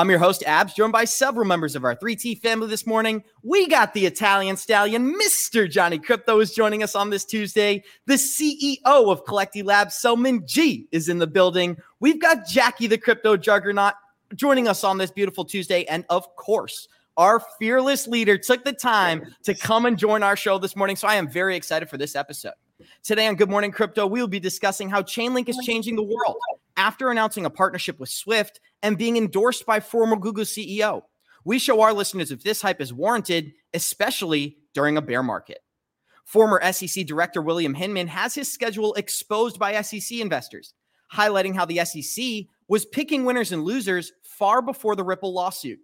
I'm your host, Abs, joined by several members of our 3T family this morning. We got the Italian stallion, Mr. Johnny Krypto, is joining us on this Tuesday. The CEO of Collecti Labs, Selman Gee, is in the building. We've got Jackie, the crypto juggernaut, joining us on this beautiful Tuesday. And of course, our fearless leader took the time to come and join our show this morning. So I am very excited for this episode. Today on Good Morning Crypto, we will be discussing how Chainlink is changing the world after announcing a partnership with Swift and being endorsed by former Google CEO. We show our listeners if this hype is warranted, especially during a bear market. Former SEC Director William Hinman has his schedule exposed by SEC investors, highlighting how the SEC was picking winners and losers far before the Ripple lawsuit.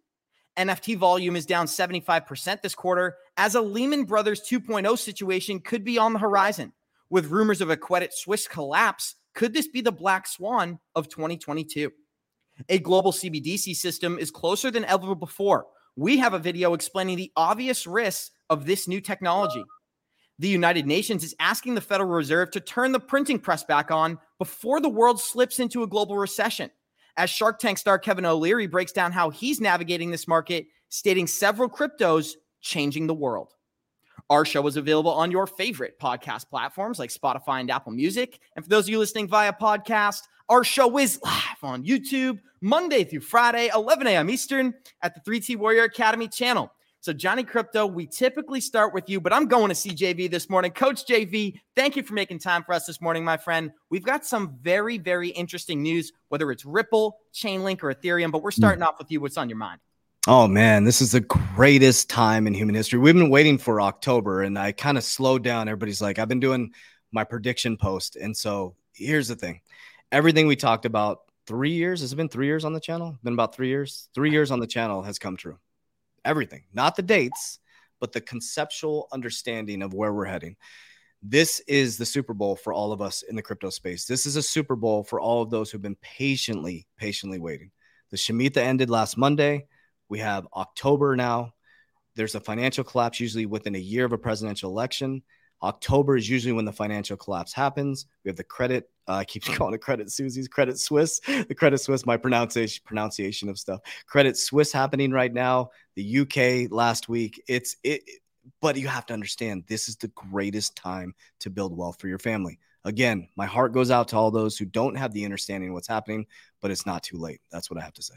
NFT volume is down 75% this quarter, as a Lehman Brothers 2.0 situation could be on the horizon. With rumors of a Credit Suisse collapse, could this be the black swan of 2022? A global CBDC system is closer than ever before. We have a video explaining the obvious risks of this new technology. The United Nations is asking the Federal Reserve to turn the printing press back on before the world slips into a global recession. As Shark Tank star Kevin O'Leary breaks down how he's navigating this market, stating several cryptos changing the world. Our show is available on your favorite podcast platforms like Spotify and Apple Music. And for those of you listening via podcast, our show is live on YouTube Monday through Friday, 11 a.m. Eastern at the 3T Warrior Academy channel. So, Johnny Krypto, we typically start with you, but I'm going to see JV this morning. Coach JV, thank you for making time for us this morning, my friend. We've got some very, very interesting news, whether it's Ripple, Chainlink, or Ethereum, but we're hmm. starting mm. off with you. What's on your mind? Oh man, this is the greatest time in human history. We've been waiting for October, and I kind of slowed down. Everybody's like, I've been doing my prediction post. And so here's the thing everything we talked about three years, has been three years on the channel? Been about three years? Three years on the channel has come true everything, not the dates, but the conceptual understanding of where we're heading. This is the Super Bowl for all of us in the crypto space. This is a Super Bowl for all of those who've been patiently, patiently waiting. The Shemitah ended last Monday. We have October now. There's a financial collapse usually within a year of a presidential election. October is usually when the financial collapse happens. We have the credit. Uh, I keep calling it Credit Susie's Credit Swiss. The Credit Swiss, my pronunciation pronunciation of stuff. Credit Swiss happening right now. The UK last week. It's it, but you have to understand this is the greatest time to build wealth for your family. Again, my heart goes out to all those who don't have the understanding of what's happening, but it's not too late. That's what I have to say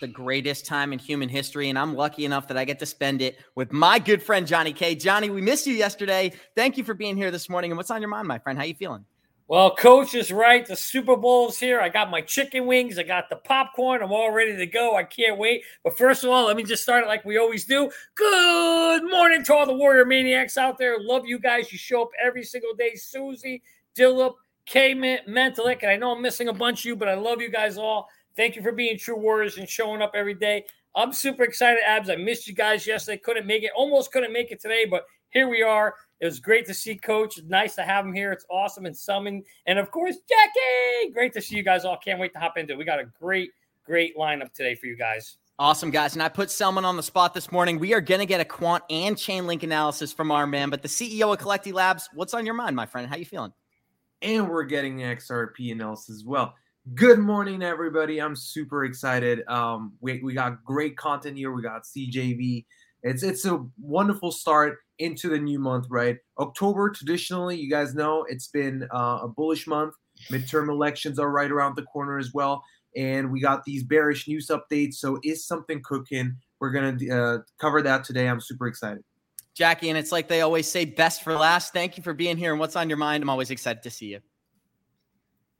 the greatest time in human history, and I'm lucky enough that I get to spend it with my good friend Johnny K. Johnny, we missed you yesterday. Thank you for being here this morning. And what's on your mind, my friend? How you feeling? Well, coach is right. The Super Bowl's here. I got my chicken wings. I got the popcorn. I'm all ready to go. I can't wait. But first of all, let me just start it like we always do. Good morning to all the Warrior Maniacs out there. Love you guys. You show up every single day. Susie, Dillip, K Mentalik. And I know I'm missing a bunch of you, but I love you guys all. Thank you for being true warriors and showing up every day. I'm super excited, Abs. I missed you guys yesterday. Couldn't make it. Almost couldn't make it today, but here we are. It was great to see Coach. Nice to have him here. It's awesome and summon. And of course, Jackie. Great to see you guys all. Can't wait to hop into it. We got a great, great lineup today for you guys. Awesome, guys. And I put Selman on the spot this morning. We are going to get a quant and chain link analysis from our man, but the CEO of Collecti Labs, what's on your mind, my friend? How you feeling? And we're getting XRP else as well. Good morning, everybody. I'm super excited. Um, we, we got great content here. We got CJV. It's it's a wonderful start into the new month, right? October traditionally, you guys know, it's been uh, a bullish month. Midterm elections are right around the corner as well, and we got these bearish news updates. So is something cooking? We're gonna uh, cover that today. I'm super excited. Jackie, and it's like they always say, best for last. Thank you for being here. And what's on your mind? I'm always excited to see you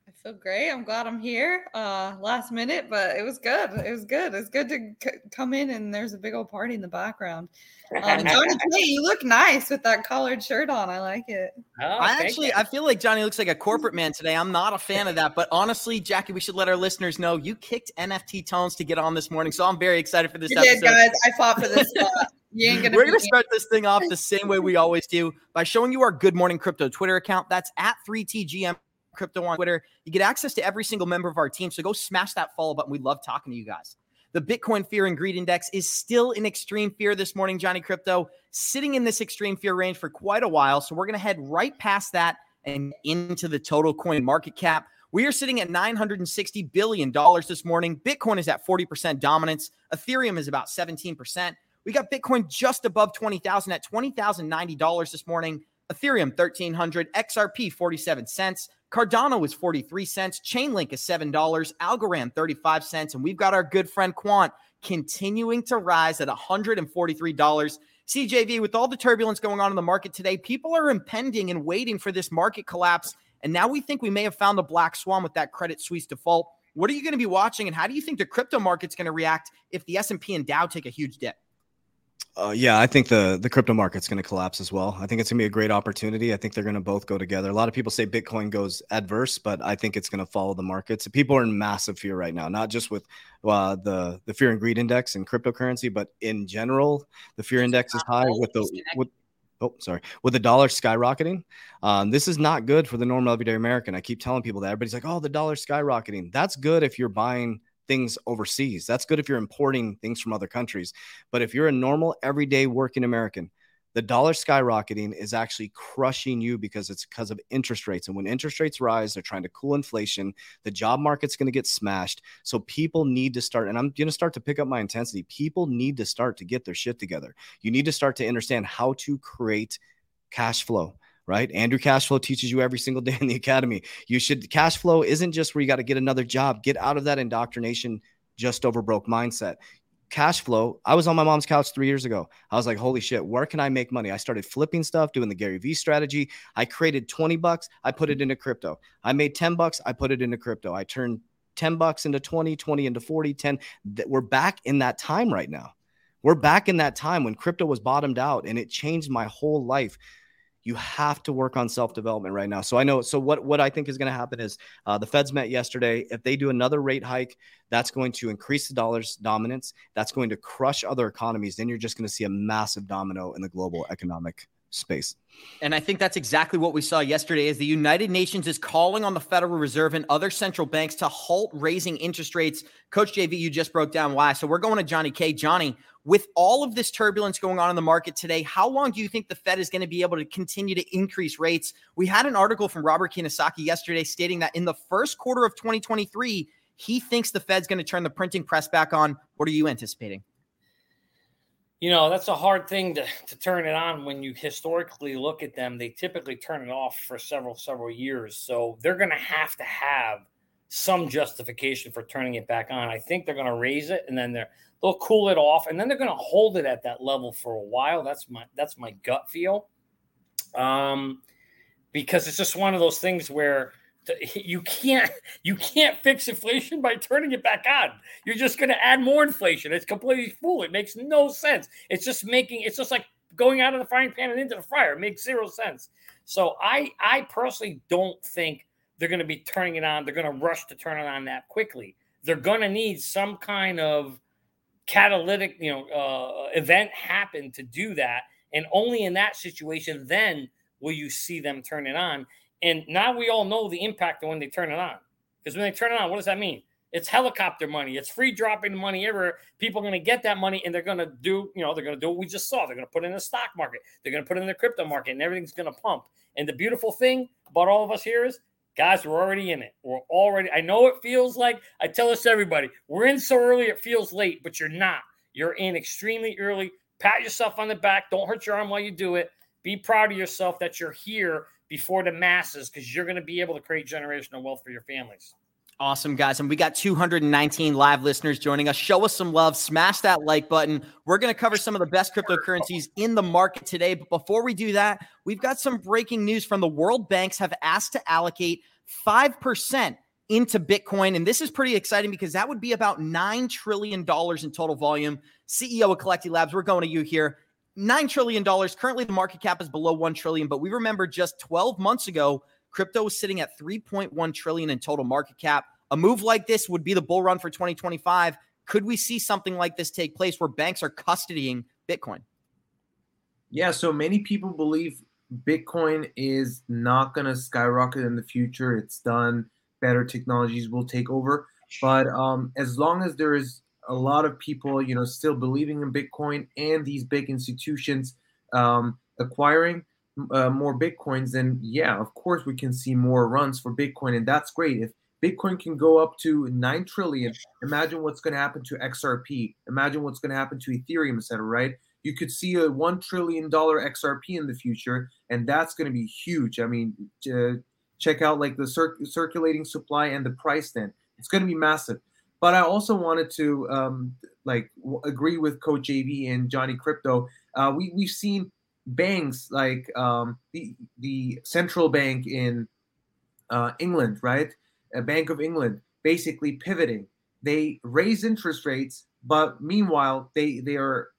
I feel great. I'm glad I'm here. Uh, last minute, but it was good. It was good. It's good to c- come in and there's a big old party in the background. Um, Johnny K, you look nice with that collared shirt on. I like it. Oh, I actually, I feel like Johnny looks like a corporate man today. I'm not a fan of that, but honestly, Jackie, we should let our listeners know you kicked NFTtones to get on this morning, so I'm very excited for this. You episode. did, guys. I fought for this. Gonna We're going to start this thing off the same way we always do by showing you our Good Morning Crypto Twitter account. That's at 3TGM Crypto on Twitter. You get access to every single member of our team. So go smash that follow button. We love talking to you guys. The Bitcoin fear and greed index is still in extreme fear this morning, Johnny Krypto, sitting in this extreme fear range for quite a while. So we're going to head right past that and into the total coin market cap. We are sitting at $960 billion this morning. Bitcoin is at 40% dominance. Ethereum is about 17%. We got Bitcoin just above 20,000 at $20,090 this morning. Ethereum 1300, XRP 47 cents, Cardano is 43 cents, Chainlink is $7, Algorand 35 cents, and we've got our good friend Quant continuing to rise at $143. CJV, with all the turbulence going on in the market today, people are impending and waiting for this market collapse. And now we think we may have found the black swan with that Credit Suisse default. What are you going to be watching, and how do you think the crypto market's going to react if the S&P and Dow take a huge dip? Uh, yeah, I think the the crypto market's going to collapse as well. I think it's going to be a great opportunity. I think they're going to both go together. A lot of people say Bitcoin goes adverse, but I think it's going to follow the markets. People are in massive fear right now, not just with uh, the the fear and greed index and cryptocurrency, but in general, the fear index is high with the with oh sorry with the dollar skyrocketing um, this is not good for the normal everyday american i keep telling people that everybody's like oh the dollar skyrocketing that's good if you're buying things overseas. That's good if you're importing things from other countries. But if you're a normal, everyday working American, the dollar skyrocketing is actually crushing you because it's because of interest rates. And when interest rates rise, they're trying to cool inflation. The job market's going to get smashed. So people need to start, and I'm going to start to pick up my intensity. People need to start to get their shit together. You need to start to understand how to create cash flow right? Andrew Cashflow teaches you every single day in the academy. You should cash flow isn't just where you got to get another job. Get out of that indoctrination just over broke mindset. Cash flow. I was on my mom's couch three years ago. I was like, holy shit, where can I make money? I started flipping stuff, doing the Gary Vee strategy. I created 20 bucks, I put it into crypto. I made 10 bucks, I put it into crypto. I turned 10 bucks into 20, 20 into 40, 10. We're back in that time right now. We're back in that time when crypto was bottomed out and it changed my whole life you have to work on self development right now. So I know. So what what I think is going to happen is uh, the Feds met yesterday. If they do another rate hike, that's going to increase the dollar's dominance. That's going to crush other economies. Then you're just going to see a massive domino in the global economic space. And I think that's exactly what we saw yesterday as the United Nations is calling on the Federal Reserve and other central banks to halt raising interest rates. Coach JV, you just broke down why. So we're going to Johnny K. Johnny, with all of this turbulence going on in the market today, how long do you think the Fed is going to be able to continue to increase rates? We had an article from Robert Kiyosaki yesterday stating that in the first quarter of 2023, he thinks the Fed's going to turn the printing press back on. What are you anticipating? You know, that's a hard thing to, to turn it on when you historically look at them. They typically turn it off for several, several years. So they're going to have to have some justification for turning it back on. I think they're going to raise it and then they're they'll cool it off and then they're going to hold it at that level for a while. That's my that's my gut feel. Um, because it's just one of those things where you can't you can't fix inflation by turning it back on. You're just going to add more inflation. It's completely fool. It makes no sense. It's just making it's just like going out of the frying pan and into the fryer. It makes zero sense. So I I personally don't think they're going to be turning it on. They're going to rush to turn it on that quickly. They're going to need some kind of catalytic, you know, uh, event happen to do that, and only in that situation then will you see them turn it on. And now we all know the impact of when they turn it on. Because when they turn it on, what does that mean? It's helicopter money. It's free dropping money everywhere. People are going to get that money and they're going to do, you know, they're going to do what we just saw. They're going to put it in the stock market. They're going to put it in the crypto market and everything's going to pump. And the beautiful thing about all of us here is Guys, we're already in it. We're already, I know it feels like, I tell this everybody, we're in so early it feels late, but you're not. You're in extremely early. Pat yourself on the back. Don't hurt your arm while you do it. Be proud of yourself that you're here before the masses because you're going to be able to create generational wealth for your families. Awesome, guys. And we got 219 live listeners joining us. Show us some love. Smash that like button. We're going to cover some of the best cryptocurrencies in the market today. But before we do that, we've got some breaking news from the world banks have asked to allocate 5% into Bitcoin. And this is pretty exciting because that would be about $9 trillion in total volume. CEO of Collecti Labs, we're going to you here. $9 trillion. Currently, the market cap is below 1 trillion. But we remember just 12 months ago, Crypto was sitting at 3.1 trillion in total market cap. A move like this would be the bull run for 2025. Could we see something like this take place where banks are custodying Bitcoin? Yeah, so many people believe Bitcoin is not going to skyrocket in the future. It's done. Better technologies will take over. But um, as long as there is a lot of people, you know, still believing in Bitcoin and these big institutions um, acquiring uh, more Bitcoins, then yeah, of course we can see more runs for Bitcoin, and that's great. If Bitcoin can go up to nine trillion, imagine what's going to happen to XRP. Imagine what's going to happen to Ethereum, etc. Right? You could see a one trillion dollar XRP in the future, and that's going to be huge. I mean, uh, check out like the cir- circulating supply and the price. Then it's going to be massive. But I also wanted to um, like w- agree with Coach JV and Johnny Krypto. Uh, we we've seen banks like um, the the central bank in uh, England, right? A Bank of England, basically pivoting. They raise interest rates, but meanwhile they they are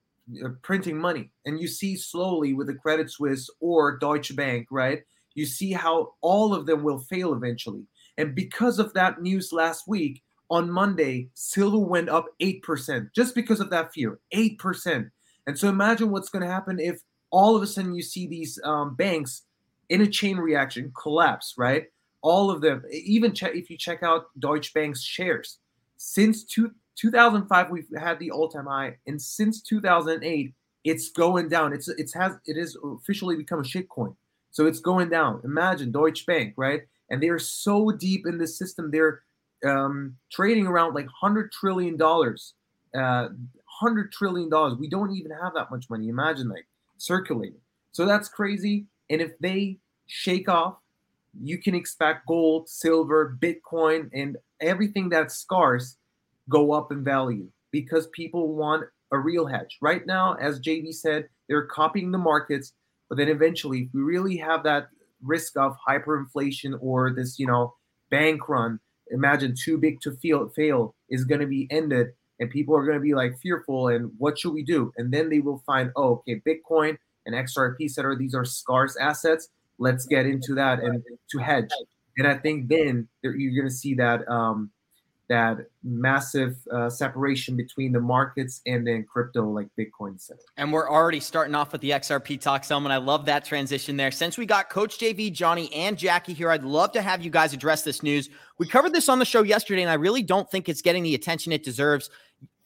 printing money, and you see slowly with the Credit Suisse or Deutsche Bank, right? You see how all of them will fail eventually. And because of that news last week, on Monday, silver went up 8% just because of that fear. 8%. And so imagine what's going to happen if all of a sudden you see these um, banks in a chain reaction collapse, right? All of them, even if you check out Deutsche Bank's shares, since two, 2005 we've had the all-time high, and since 2008 it's going down. It's it's has it is officially become a shitcoin, so it's going down. Imagine Deutsche Bank, right? And they're so deep in the system, they're um, trading around like hundred trillion dollars, uh, hundred trillion dollars. We don't even have that much money. Imagine like circulating. So that's crazy. And if they shake off, you can expect gold, silver, Bitcoin, and everything that's scarce go up in value because people want a real hedge. Right now, as JV said, they're copying the markets, but then eventually, if we really have that risk of hyperinflation or this, you know, bank run, imagine too big to fail, fail is going to be ended and people are going to be like fearful and what should we do and then they will find oh okay bitcoin and xrp etc these are scarce assets let's get into that and to hedge and i think then you're going to see that um, that massive uh, separation between the markets and then crypto like Bitcoin said. And we're already starting off with the XRP talk, Selman. I love that transition there. Since we got Coach JV, Johnny, and Jackie here, I'd love to have you guys address this news. We covered this on the show yesterday, and I really don't think it's getting the attention it deserves.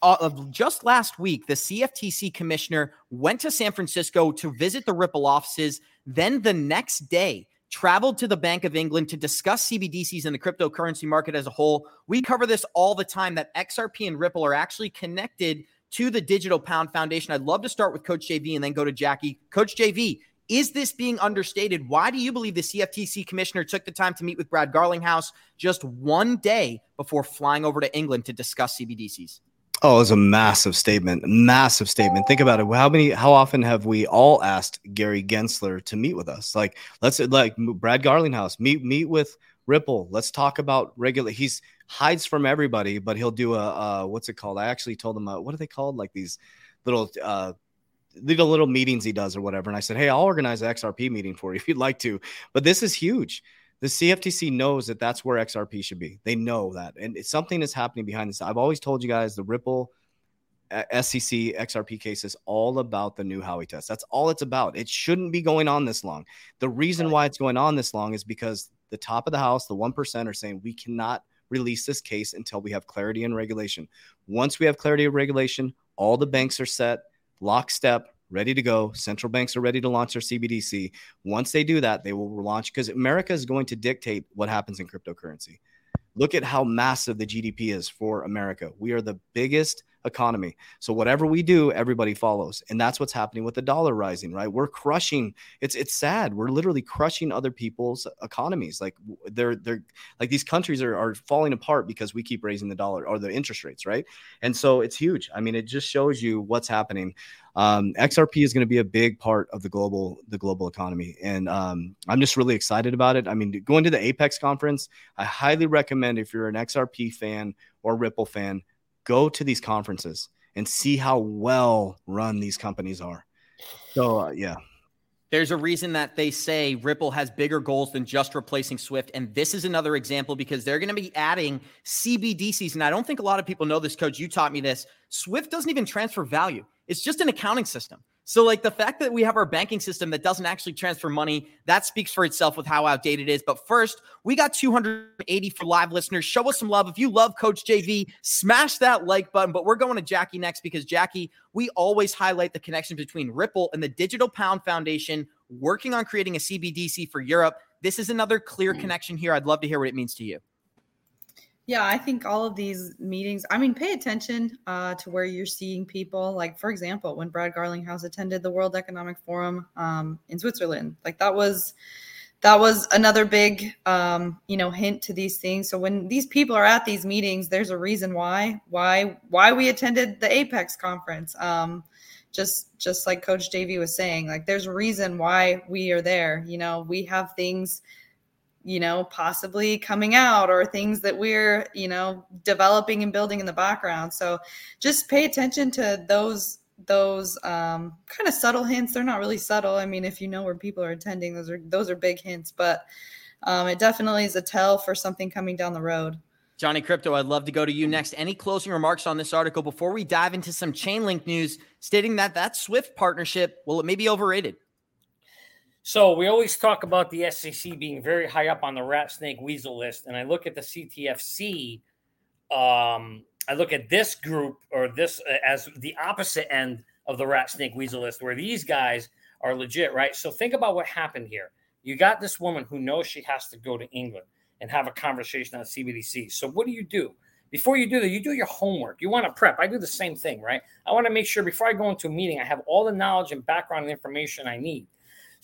Uh, just last week, the CFTC commissioner went to San Francisco to visit the Ripple offices. Then the next day, traveled to the Bank of England to discuss CBDCs and the cryptocurrency market as a whole. We cover this all the time that XRP and Ripple are actually connected to the Digital Pound Foundation. I'd love to start with Coach JV and then go to Jackie. Coach JV, is this being understated? Why do you believe the CFTC commissioner took the time to meet with Brad Garlinghouse just one day before flying over to England to discuss CBDCs? Oh, it's a massive statement. Massive statement. Think about it. How many, how often have we all asked Gary Gensler to meet with us? Like, let's like Brad Garlinghouse, meet meet with Ripple. Let's talk about regular. He's hides from everybody, but he'll do a uh, what's it called? I actually told him uh, what are they called? Like these little uh little little meetings he does or whatever. And I said, hey, I'll organize an XRP meeting for you if you'd like to. But this is huge the CFTC knows that that's where XRP should be. They know that. And it's something is happening behind this. I've always told you guys the Ripple uh, SEC XRP case is all about the new Howey test. That's all it's about. It shouldn't be going on this long. The reason why it's going on this long is because the top of the house, the 1% are saying we cannot release this case until we have clarity and regulation. Once we have clarity of regulation, all the banks are set, lockstep, ready to go. Central banks are ready to launch their CBDC. Once they do that, they will launch because America is going to dictate what happens in cryptocurrency. Look at how massive the GDP is for America. We are the biggest economy. So whatever we do, everybody follows. And that's what's happening with the dollar rising, right? We're crushing it's it's sad. We're literally crushing other people's economies. Like they're they're like these countries are, are falling apart because we keep raising the dollar or the interest rates, right? And so it's huge. I mean, it just shows you what's happening. Um, XRP is going to be a big part of the global the global economy, and um, I'm just really excited about it. I mean, going to the Apex conference, I highly recommend if you're an XRP fan or Ripple fan, go to these conferences and see how well run these companies are. So, uh, yeah. There's a reason that they say Ripple has bigger goals than just replacing Swift. And this is another example because they're going to be adding CBDCs. And I don't think a lot of people know this, coach. You taught me this. Swift doesn't even transfer value, it's just an accounting system. So, like the fact that we have our banking system that doesn't actually transfer money, that speaks for itself with how outdated it is. But first, we got 280 for live listeners. Show us some love. If you love Coach JV, smash that like button. But we're going to Jackie next because, Jackie, we always highlight the connection between Ripple and the Digital Pound Foundation working on creating a CBDC for Europe. This is another clear mm. connection here. I'd love to hear what it means to you. Yeah, I think all of these meetings, I mean, pay attention uh, to where you're seeing people. Like, for example, when Brad Garlinghouse attended the World Economic Forum um, in Switzerland, like that was that was another big um, you know hint to these things. So when these people are at these meetings there's a reason why why why we attended the apex conference. Um, just just like coach JV was saying like there's a reason why we are there. You know we have things you know, possibly coming out or things that we're, you know, developing and building in the background. So just pay attention to those those um, kind of subtle hints. They're not really subtle. I mean, if you know where people are attending, those are those are big hints, but um, it definitely is a tell for something coming down the road. Johnny Krypto, I'd love to go to you next. Any closing remarks on this article before we dive into some Chainlink news stating that that Swift partnership, well, it may be overrated. So we always talk about the SEC being very high up on the rat snake weasel list, and I look at the CTFC. Um, I look at this group or this uh, as the opposite end of the rat snake weasel list, where these guys are legit, right? So think about what happened here. You got this woman who knows she has to go to England and have a conversation on CBDC. So what do you do? Before you do that, you do your homework. You want to prep. I do the same thing, right? I want to make sure before I go into a meeting, I have all the knowledge and background and information I need.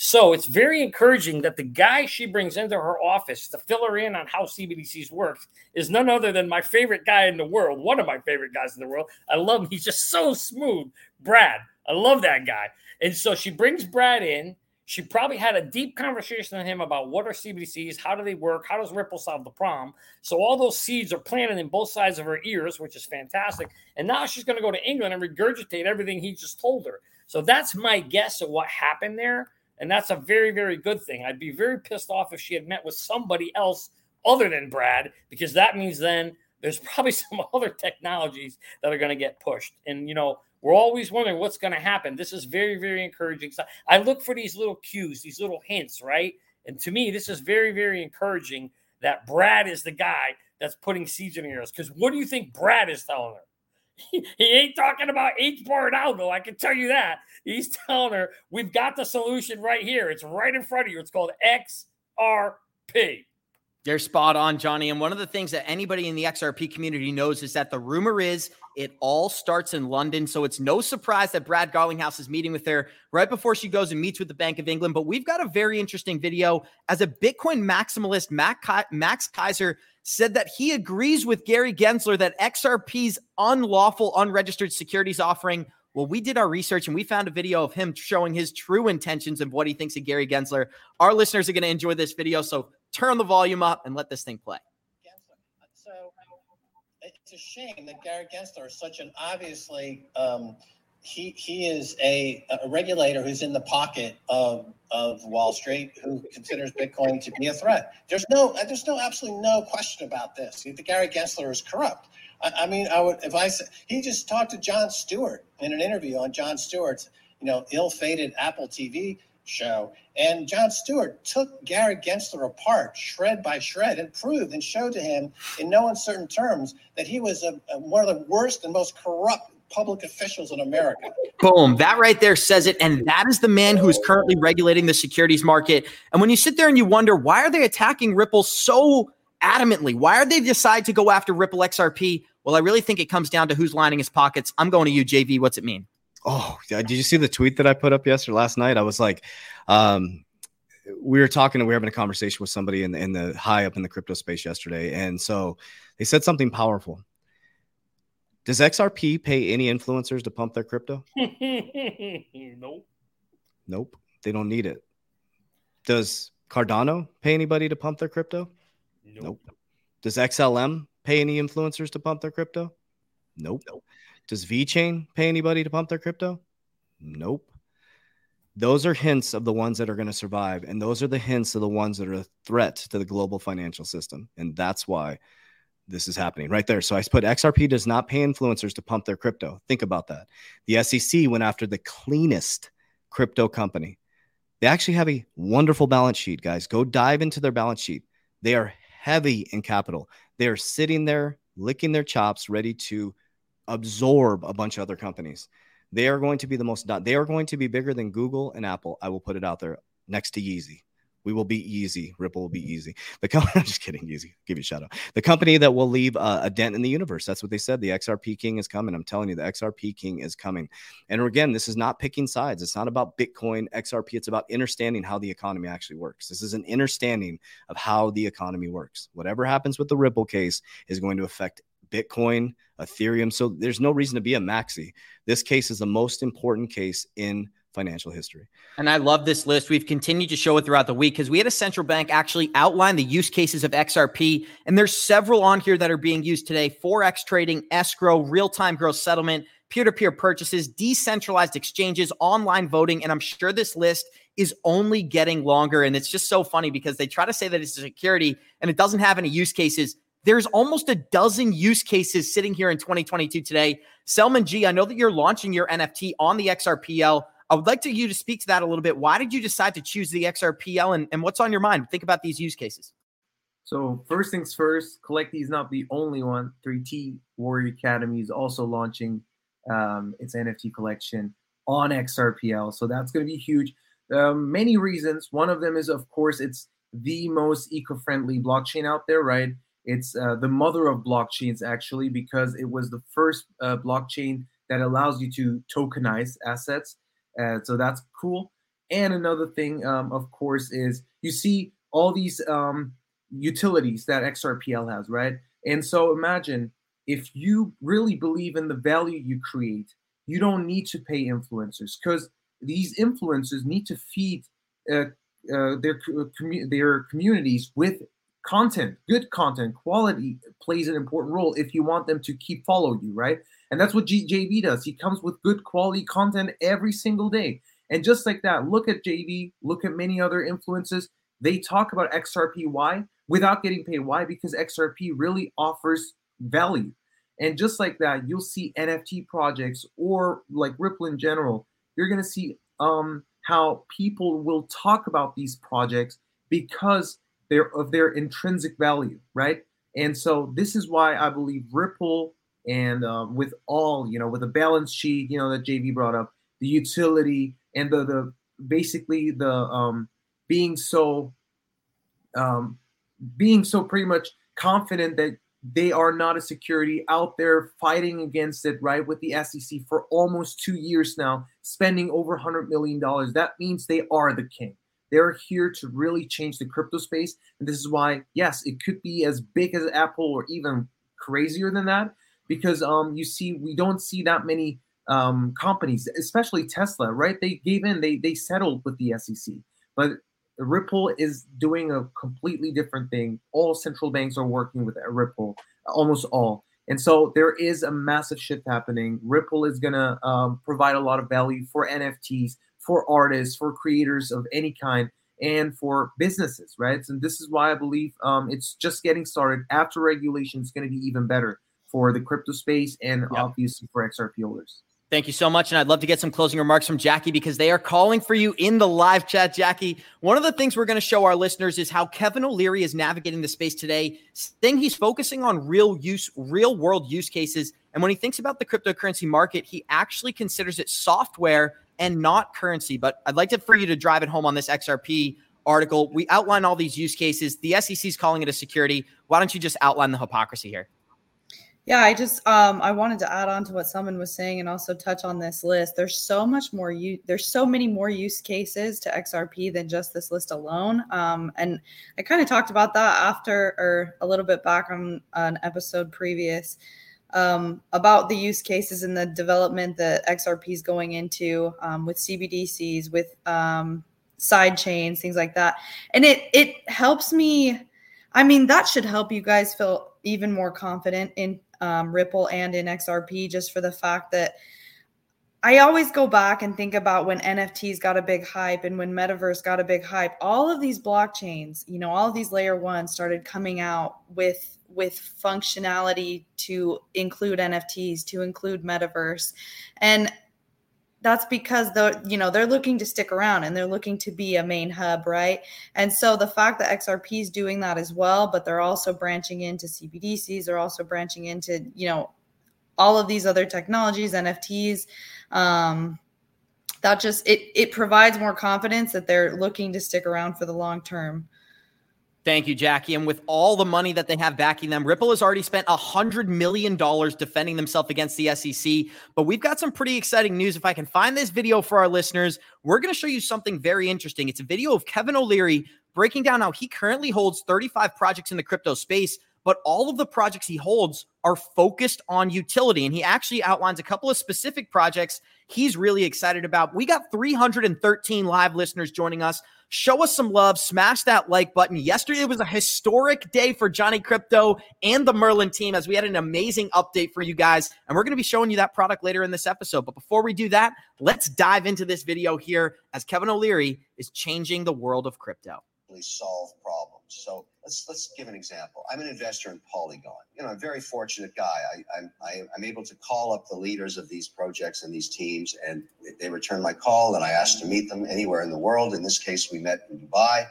So it's very encouraging that the guy she brings into her office to fill her in on how CBDCs works is none other than my favorite guy in the world, one of my favorite guys in the world. I love him. He's just so smooth. Brad. I love that guy. And so she brings Brad in. She probably had a deep conversation with him about what are CBDCs, how do they work, how does Ripple solve the problem. So all those seeds are planted in both sides of her ears, which is fantastic. And now she's going to go to England and regurgitate everything he just told her. So that's my guess of what happened there. And that's a very, very good thing. I'd be very pissed off if she had met with somebody else other than Brad, because that means then there's probably some other technologies that are going to get pushed. And, you know, we're always wondering what's going to happen. This is very, very encouraging. So I look for these little cues, these little hints, right? And to me, this is very, very encouraging that Brad is the guy that's putting seeds in her ears. Because what do you think Brad is telling her? He ain't talking about HBAR and algo. I can tell you that. He's telling her, we've got the solution right here. It's right in front of you. It's called XRP. They're spot on, Johnny. And one of the things that anybody in the XRP community knows is that the rumor is it all starts in London. So it's no surprise that Brad Garlinghouse is meeting with her right before she goes and meets with the Bank of England. But we've got a very interesting video as a Bitcoin maximalist, Max Keiser said that he agrees with Gary Gensler that XRP's unlawful unregistered securities offering. Well, we did our research and we found a video of him showing his true intentions of what he thinks of Gary Gensler. Our listeners are going to enjoy this video, so turn the volume up and let this thing play. So it's a shame that Gary Gensler is such an obviously um, he he is a, a regulator who's in the pocket of of Wall Street who considers Bitcoin to be a threat. There's no uh, there's no absolutely no question about this. The Gary Gensler is corrupt. I, I mean, I would if I said he just talked to Jon Stewart in an interview on Jon Stewart's you know ill-fated Apple TV show, and Jon Stewart took Gary Gensler apart, shred by shred, and proved and showed to him in no uncertain terms that he was a, a, one of the worst and most corrupt public officials in America. Boom. That right there says it. And that is the man who is currently regulating the securities market. And when you sit there and you wonder, why are they attacking Ripple so adamantly? Why are they decide to go after Ripple XRP? Well, I really think it comes down to who's lining his pockets. I'm going to you, JV. What's it mean? Oh, did you see the tweet that I put up yesterday last night? I was like, um, we were talking and we were having a conversation with somebody in the, in the high up in the crypto space yesterday. And so they said something powerful. Does XRP pay any influencers to pump their crypto? nope. Nope. They don't need it. Does Cardano pay anybody to pump their crypto? Nope. nope. Does XLM pay any influencers to pump their crypto? Nope. nope. Does VeChain pay anybody to pump their crypto? Nope. Those are hints of the ones that are going to survive. And those are the hints of the ones that are a threat to the global financial system. And that's why this is happening right there. So I put XRP does not pay influencers to pump their crypto. Think about that. The SEC went after the cleanest crypto company. They actually have a wonderful balance sheet, guys. Go dive into their balance sheet. They are heavy in capital. They are sitting there licking their chops, ready to absorb a bunch of other companies. They are going to be the most, they are going to be bigger than Google and Apple. I will put it out there next to Yeezy. We will be easy. Ripple will be easy. The company, I'm just kidding, easy. Give you a shout out. The company that will leave uh, a dent in the universe. That's what they said. The XRP King is coming. I'm telling you, the XRP King is coming. And again, this is not picking sides. It's not about Bitcoin, XRP. It's about understanding how the economy actually works. This is an understanding of how the economy works. Whatever happens with the Ripple case is going to affect Bitcoin, Ethereum. So there's no reason to be a maxi. This case is the most important case in financial history. And I love this list. We've continued to show it throughout the week because we had a central bank actually outline the use cases of XRP. And there's several on here that are being used today Forex trading, escrow, real time gross settlement, peer to peer purchases, decentralized exchanges, online voting. And I'm sure this list is only getting longer. And it's just so funny because they try to say that it's a security and it doesn't have any use cases. There's almost a dozen use cases sitting here in 2022 today. Selman Gee, I know that you're launching your NFT on the XRPL. I would like to you to speak to that a little bit. Why did you decide to choose the XRPL and, and what's on your mind? Think about these use cases. So first things first, Collecti is not the only one. 3T Warrior Academy is also launching um, its NFT collection on XRPL. So that's going to be huge. Um, many reasons. One of them is, of course, it's the most eco-friendly blockchain out there, right? It's uh, the mother of blockchains, actually, because it was the first uh, blockchain that allows you to tokenize assets. Uh, so that's cool. And another thing, um, of course, is you see all these um, utilities that XRPL has, right? And so imagine if you really believe in the value you create, you don't need to pay influencers because these influencers need to feed uh, uh, their commu- their communities with content, good content, quality plays an important role if you want them to keep follow you, right? And that's what JV does. He comes with good quality content every single day. And just like that, look at JV, look at many other influences. They talk about XRP. Why? Without getting paid. Why? Because XRP really offers value. And just like that, you'll see NFT projects or like Ripple in general. You're going to see um, how people will talk about these projects because they're of their intrinsic value, right? And so this is why I believe Ripple and um, with all you know with the balance sheet you know that JV brought up the utility and the the basically the um, being so um, being so pretty much confident that they are not a security out there fighting against it right with the SEC for almost two years now spending over 100 million dollars that means they are the king they're here to really change the crypto space and this is why yes it could be as big as apple or even crazier than that because um, you see we don't see that many um, companies, especially Tesla, right? They gave in, they they settled with the SEC, but Ripple is doing a completely different thing. All central banks are working with Ripple, almost all. And so there is a massive shift happening. Ripple is going to um, provide a lot of value for NFTs, for artists, for creators of any kind, and for businesses, right? And this is why I believe um, it's just getting started. After regulation, it's going to be even better for the crypto space and yep. obviously for XRP holders. Thank you so much. And I'd love to get some closing remarks from Jackie because they are calling for you in the live chat, Jackie. One of the things we're going to show our listeners is how Kevin O'Leary is navigating the space today. Thing he's focusing on real use, real world use cases. And when he thinks about the cryptocurrency market, he actually considers it software and not currency. But I'd like to for you to drive it home on this XRP article. We outline all these use cases. The SEC is calling it a security. Why don't you just outline the hypocrisy here? Yeah, I just um I wanted to add on to what someone was saying and also touch on this list. There's so much more you there's so many more use cases to XRP than just this list alone. Um and I kind of talked about that after or a little bit back on an episode previous um, about the use cases and the development that XRP is going into um, with CBDCs, with um, side chains, things like that. And it it helps me. I mean, that should help you guys feel even more confident in um, Ripple and in XRP just for the fact that I always go back and think about when NFTs got a big hype and when Metaverse got a big hype. All of these blockchains, you know, all of these layer ones started coming out with with functionality to include NFTs, to include metaverse. And that's because the you know they're looking to stick around and they're looking to be a main hub right and so the fact that xrp is doing that as well but they're also branching into cbdcs they're also branching into you know all of these other technologies nfts um, that just it it provides more confidence that they're looking to stick around for the long term Thank you, Jackie. And with all the money that they have backing them, Ripple has already spent $100 million defending themselves against the SEC. But we've got some pretty exciting news. If I can find this video for our listeners, we're going to show you something very interesting. It's a video of Kevin O'Leary breaking down how he currently holds 35 projects in the crypto space, but all of the projects he holds are focused on utility. And he actually outlines a couple of specific projects he's really excited about. We got 313 live listeners joining us. Show us some love. Smash that like button. Yesterday was a historic day for Johnny Krypto and the Merlin team as we had an amazing update for you guys. And we're going to be showing you that product later in this episode. But before we do that, let's dive into this video here as Kevin O'Leary is changing the world of crypto. Solve problems. So let's let's give an example. I'm an investor in Polygon. You know, I'm a very fortunate guy. I, I'm I, I'm able to call up the leaders of these projects and these teams, and they return my call, and I ask to meet them anywhere in the world. In this case, we met in Dubai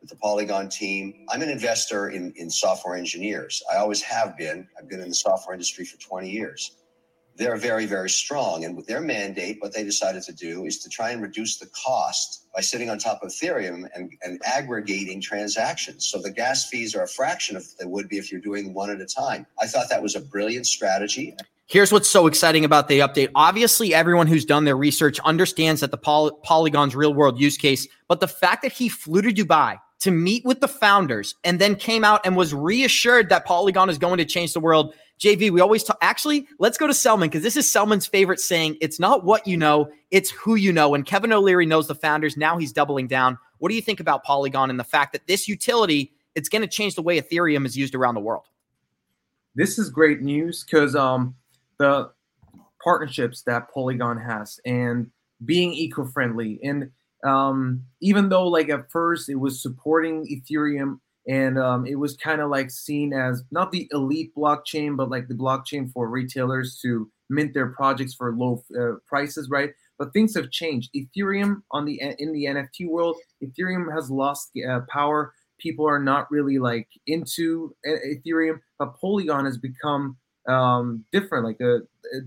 with the Polygon team. I'm an investor in in software engineers. I always have been. I've been in the software industry for 20 years they're very, very strong. And with their mandate, what they decided to do is to try and reduce the cost by sitting on top of Ethereum and, and aggregating transactions. So the gas fees are a fraction of what they would be if you're doing one at a time. I thought that was a brilliant strategy. Here's what's so exciting about the update. Obviously, everyone who's done their research understands that the Poly- Polygon's real world use case, but the fact that he flew to Dubai to meet with the founders and then came out and was reassured that Polygon is going to change the world JV, we always talk. Actually, let's go to Selman because this is Selman's favorite saying. It's not what you know, it's who you know. And Kevin O'Leary knows the founders. Now he's doubling down. What do you think about Polygon and the fact that this utility it's going to change the way Ethereum is used around the world? This is great news because um, the partnerships that Polygon has and being eco-friendly and um, even though like at first it was supporting Ethereum and um, it was kind of like seen as not the elite blockchain, but like the blockchain for retailers to mint their projects for low uh, prices, right? But things have changed. Ethereum on the in the NFT world, Ethereum has lost uh, power. People are not really like into uh, Ethereum, but Polygon has become um, different, like a, a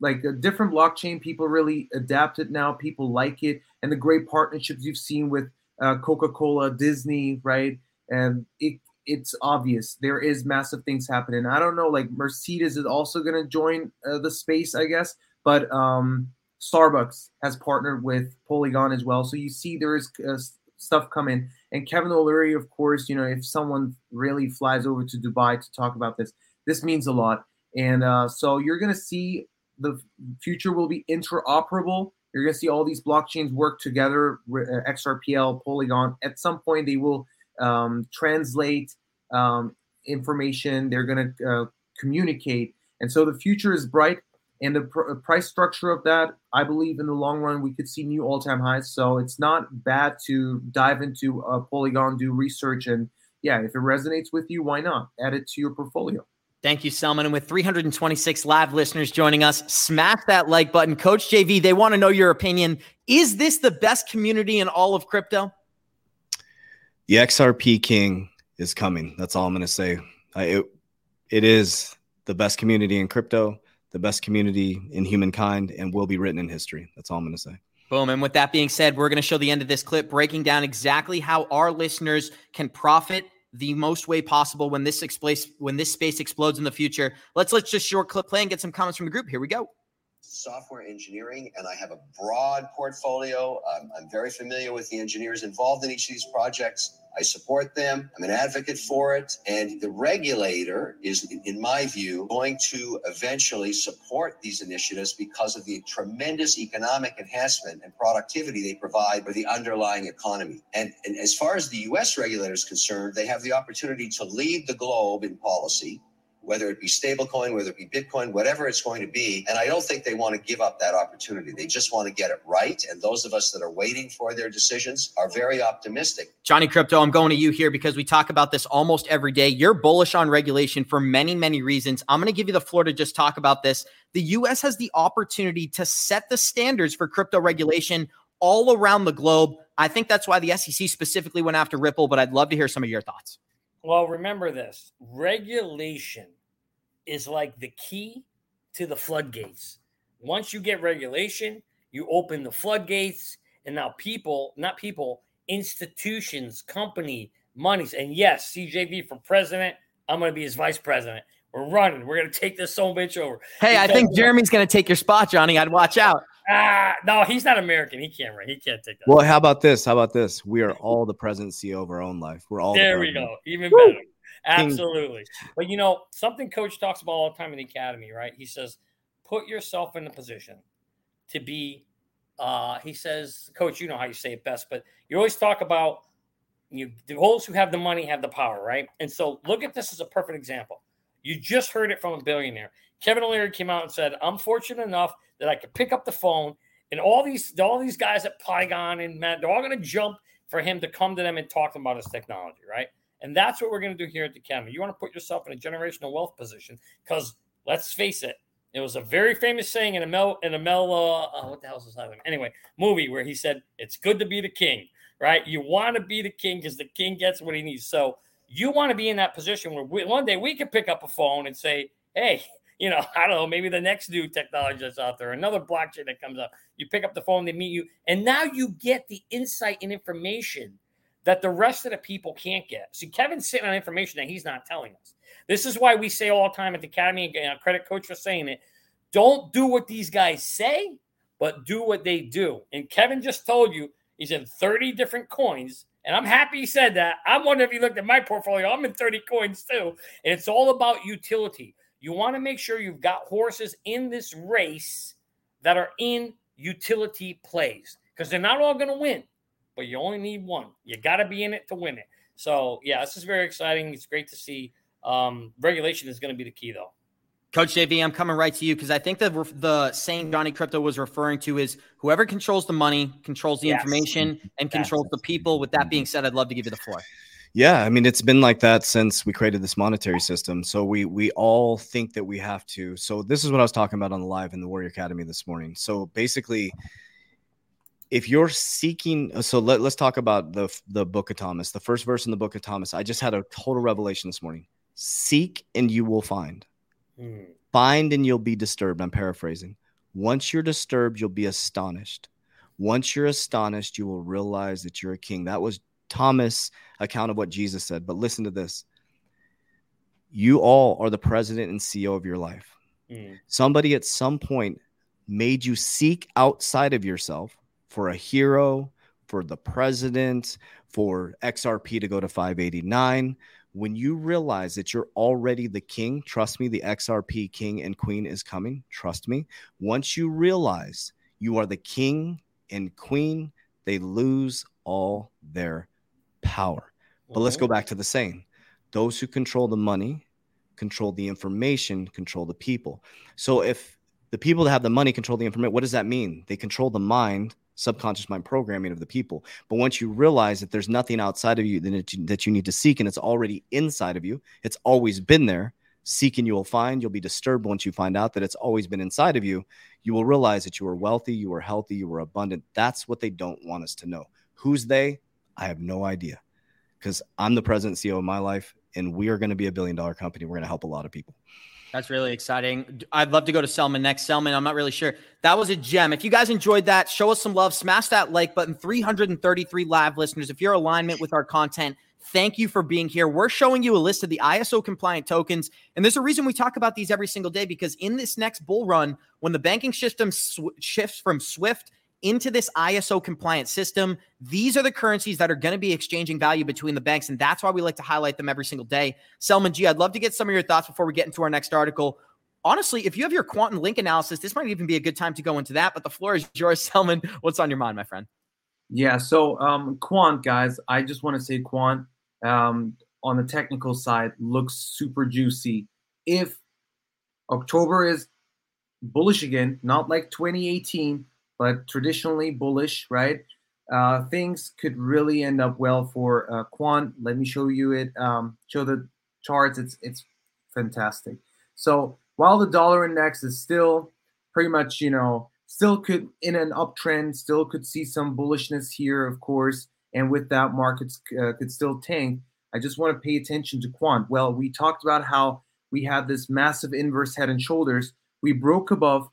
like a different blockchain. People really adapt it now. People like it, and the great partnerships you've seen with uh, Coca-Cola, Disney, right? And it it's obvious there is massive things happening. I don't know, like Mercedes is also going to join uh, the space, I guess, but um, Starbucks has partnered with Polygon as well. So you see there is uh, stuff coming. And Kevin O'Leary, of course, you know, if someone really flies over to Dubai to talk about this, this means a lot. And uh, so you're going to see the future will be interoperable. You're going to see all these blockchains work together, uh, XRPL, Polygon. At some point, they will um, translate um, information. They're going to uh, communicate, and so the future is bright. And the pr- uh, price structure of that, I believe, in the long run, we could see new all-time highs. So it's not bad to dive into a Polygon, do research, and yeah, if it resonates with you, why not add it to your portfolio? Thank you, Selman. And with 326 live listeners joining us, smash that like button. Coach JV, they want to know your opinion. Is this the best community in all of crypto? The XRP King is coming. That's all I'm going to say. I, it, it is the best community in crypto, the best community in humankind, and will be written in history. That's all I'm going to say. Boom. And with that being said, we're going to show the end of this clip breaking down exactly how our listeners can profit the most way possible when this space when this space explodes in the future. Let's let's just short clip play and get some comments from the group. Here we go software engineering, and I have a broad portfolio. Um, I'm very familiar with the engineers involved in each of these projects. I support them. I'm an advocate for it. And the regulator is, in my view, going to eventually support these initiatives because of the tremendous economic enhancement and productivity they provide for the underlying economy. And, and as far as the US regulator is concerned, they have the opportunity to lead the globe in policy whether it be stablecoin, whether it be Bitcoin, whatever it's going to be. And I don't think they want to give up that opportunity. They just want to get it right. And those of us that are waiting for their decisions are very optimistic. Johnny Krypto, I'm going to you here because we talk about this almost every day. You're bullish on regulation for many, many reasons. I'm going to give you the floor to just talk about this. The US has the opportunity to set the standards for crypto regulation all around the globe. I think that's why the SEC specifically went after Ripple, but I'd love to hear some of your thoughts. Well, remember this regulation is like the key to the floodgates. Once you get regulation, you open the floodgates, and now people, not people, institutions, company, monies, and yes, CJV for president. I'm going to be his vice president. We're running. We're going to take this so bitch over. Hey, I think Jeremy's going to take your spot, Johnny. I'd watch out. Ah, no, he's not American. He can't run. He can't take that. Well, how about this? How about this? We are all the president CEO of our own life. We're all there. The we go. Even better. Absolutely. But you know, something coach talks about all the time in the academy, right? He says, put yourself in a position to be uh, he says, Coach, you know how you say it best, but you always talk about you the those who have the money have the power, right? And so look at this as a perfect example. You just heard it from a billionaire. Kevin O'Leary came out and said, I'm fortunate enough that I could pick up the phone and all these all these guys at Polygon and Matt, they're all gonna jump for him to come to them and talk to them about his technology, right? And that's what we're going to do here at the Academy. You want to put yourself in a generational wealth position because let's face it, it was a very famous saying in a Mel in a Mel uh, uh, what the hell is name? Anyway, movie where he said it's good to be the king, right? You want to be the king because the king gets what he needs. So you want to be in that position where we, one day we could pick up a phone and say, hey. You know, I don't know, maybe the next new technology that's out there, another blockchain that comes up. You pick up the phone, they meet you, and now you get the insight and information that the rest of the people can't get. See, Kevin's sitting on information that he's not telling us. This is why we say all the time at the Academy, and credit coach for saying it, don't do what these guys say, but do what they do. And Kevin just told you he's in 30 different coins. And I'm happy he said that. I'm wondering if he looked at my portfolio. I'm in 30 coins too. And it's all about utility. You want to make sure you've got horses in this race that are in utility plays because they're not all going to win but you only need one. You got to be in it to win it. So yeah, this is very exciting. It's great to see. Um, regulation is going to be the key, though. Coach JV, I'm coming right to you because I think that the saying Johnny Krypto was referring to is whoever controls the money controls the yes. information and controls the people. With that being said, I'd love to give you the floor. Yeah, I mean it's been like that since we created this monetary system. So we we all think that we have to. So this is what I was talking about on the live in the Warrior Academy this morning. So basically, if you're seeking so let, us talk about the the book of thomas the first verse in the book of thomas i just had a total revelation this morning seek and you will find mm. find and you'll be disturbed i'm paraphrasing once you're disturbed you'll be astonished once you're astonished you will realize that you're a king that was thomas account of what jesus said but listen to this you all are the president and ceo of your life mm. somebody at some point made you seek outside of yourself for a hero, for the president, for XRP to go to 589. When you realize that you're already the king, trust me, the XRP king and queen is coming. Trust me. Once you realize you are the king and queen, they lose all their power. But let's go mm-hmm. back to the saying those who control the money control the information, control the people. So if the people that have the money control the information, what does that mean? They control the mind subconscious mind programming of the people. But once you realize that there's nothing outside of you that you, that you need to seek and it's already inside of you, it's always been there. Seek and you will find. You'll be disturbed once you find out that it's always been inside of you. You will realize that you are wealthy, you are healthy, you are abundant. That's what they don't want us to know. Who's they? I have no idea because I'm the president CEO of my life and we are going to be a billion dollar company. We're going to help a lot of people. That's really exciting. I'd love to go to Selman next. Selman, I'm not really sure. That was a gem. If you guys enjoyed that, show us some love. Smash that like button. 333 live listeners. If you're alignment with our content, thank you for being here. We're showing you a list of the ISO compliant tokens. And there's a reason we talk about these every single day because in this next bull run, when the banking system sw- shifts from Swift into this ISO compliant system. These are the currencies that are going to be exchanging value between the banks. And that's why we like to highlight them every single day. Selman Gee, I'd love to get some of your thoughts before we get into our next article. Honestly, if you have your quant and link analysis, this might even be a good time to go into that. But the floor is yours, Selman. What's on your mind, my friend? Yeah, so um, quant, guys, I just want to say quant um, on the technical side looks super juicy. if October is bullish again, not like 2018, but traditionally bullish, right? Uh, things could really end up well for uh, Quant. Let me show you it. Um, show the charts. It's it's fantastic. So while the dollar index is still pretty much, you know, still could in an uptrend, still could see some bullishness here, of course, and with that, markets uh, could still tank. I just want to pay attention to quant. Well, we talked about how we have this massive inverse head and shoulders. We broke above.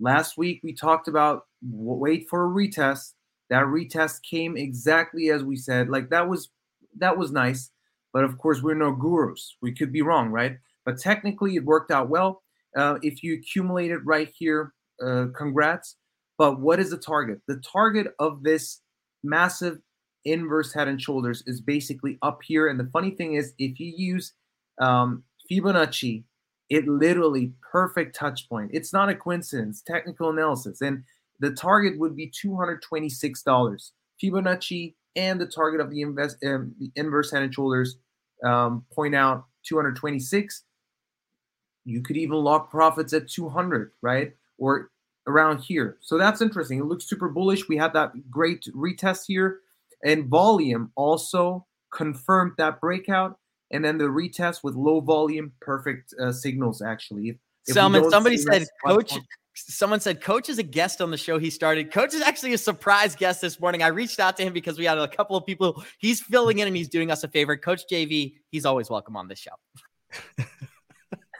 Last week, we talked about wait for a retest. That retest came exactly as we said. Like that was that was nice, but of course we're no gurus. We could be wrong, right? But technically, it worked out well. Uh, if you accumulate it right here, uh, congrats. But what is the target? The target of this massive inverse head and shoulders is basically up here. And the funny thing is, if you use um, Fibonacci, it literally perfect touch point. It's not a coincidence, technical analysis. And the target would be $226. Fibonacci and the target of the, invest, um, the inverse head and shoulders um, point out 226. You could even lock profits at 200, right? Or around here. So that's interesting. It looks super bullish. We had that great retest here. And volume also confirmed that breakout. And then the retest with low volume, perfect uh, signals actually. If, Selman, somebody said, Coach. Someone said, Coach is a guest on the show he started. Coach is actually a surprise guest this morning. I reached out to him because we had a couple of people. He's filling in and he's doing us a favor. Coach JV, he's always welcome on this show.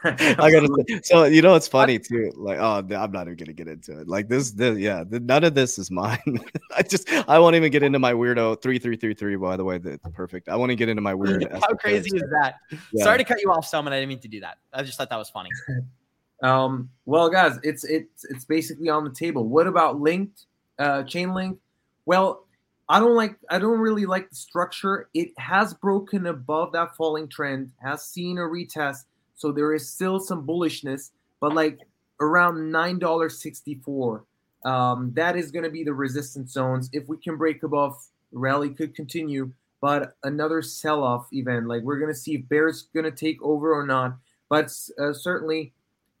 I gotta say, so you know it's funny too. Like, oh, I'm not even gonna get into it. Like this, this yeah, the, none of this is mine. I just I won't even get into my weirdo three three three three. By the way, that's perfect. I want to get into my weird. How crazy is that? Yeah. Sorry to cut you off, Selman. I didn't mean to do that. I just thought that was funny. Um. Well, guys, it's it's it's basically on the table. What about linked uh, Chainlink? Well, I don't like I don't really like the structure. It has broken above that falling trend, has seen a retest so there is still some bullishness, but like around $9.64. Um, that is going to be the resistance zones. If we can break above, rally could continue, but another sell off event. Like we're going to see if Bear's going to take over or not. But uh, certainly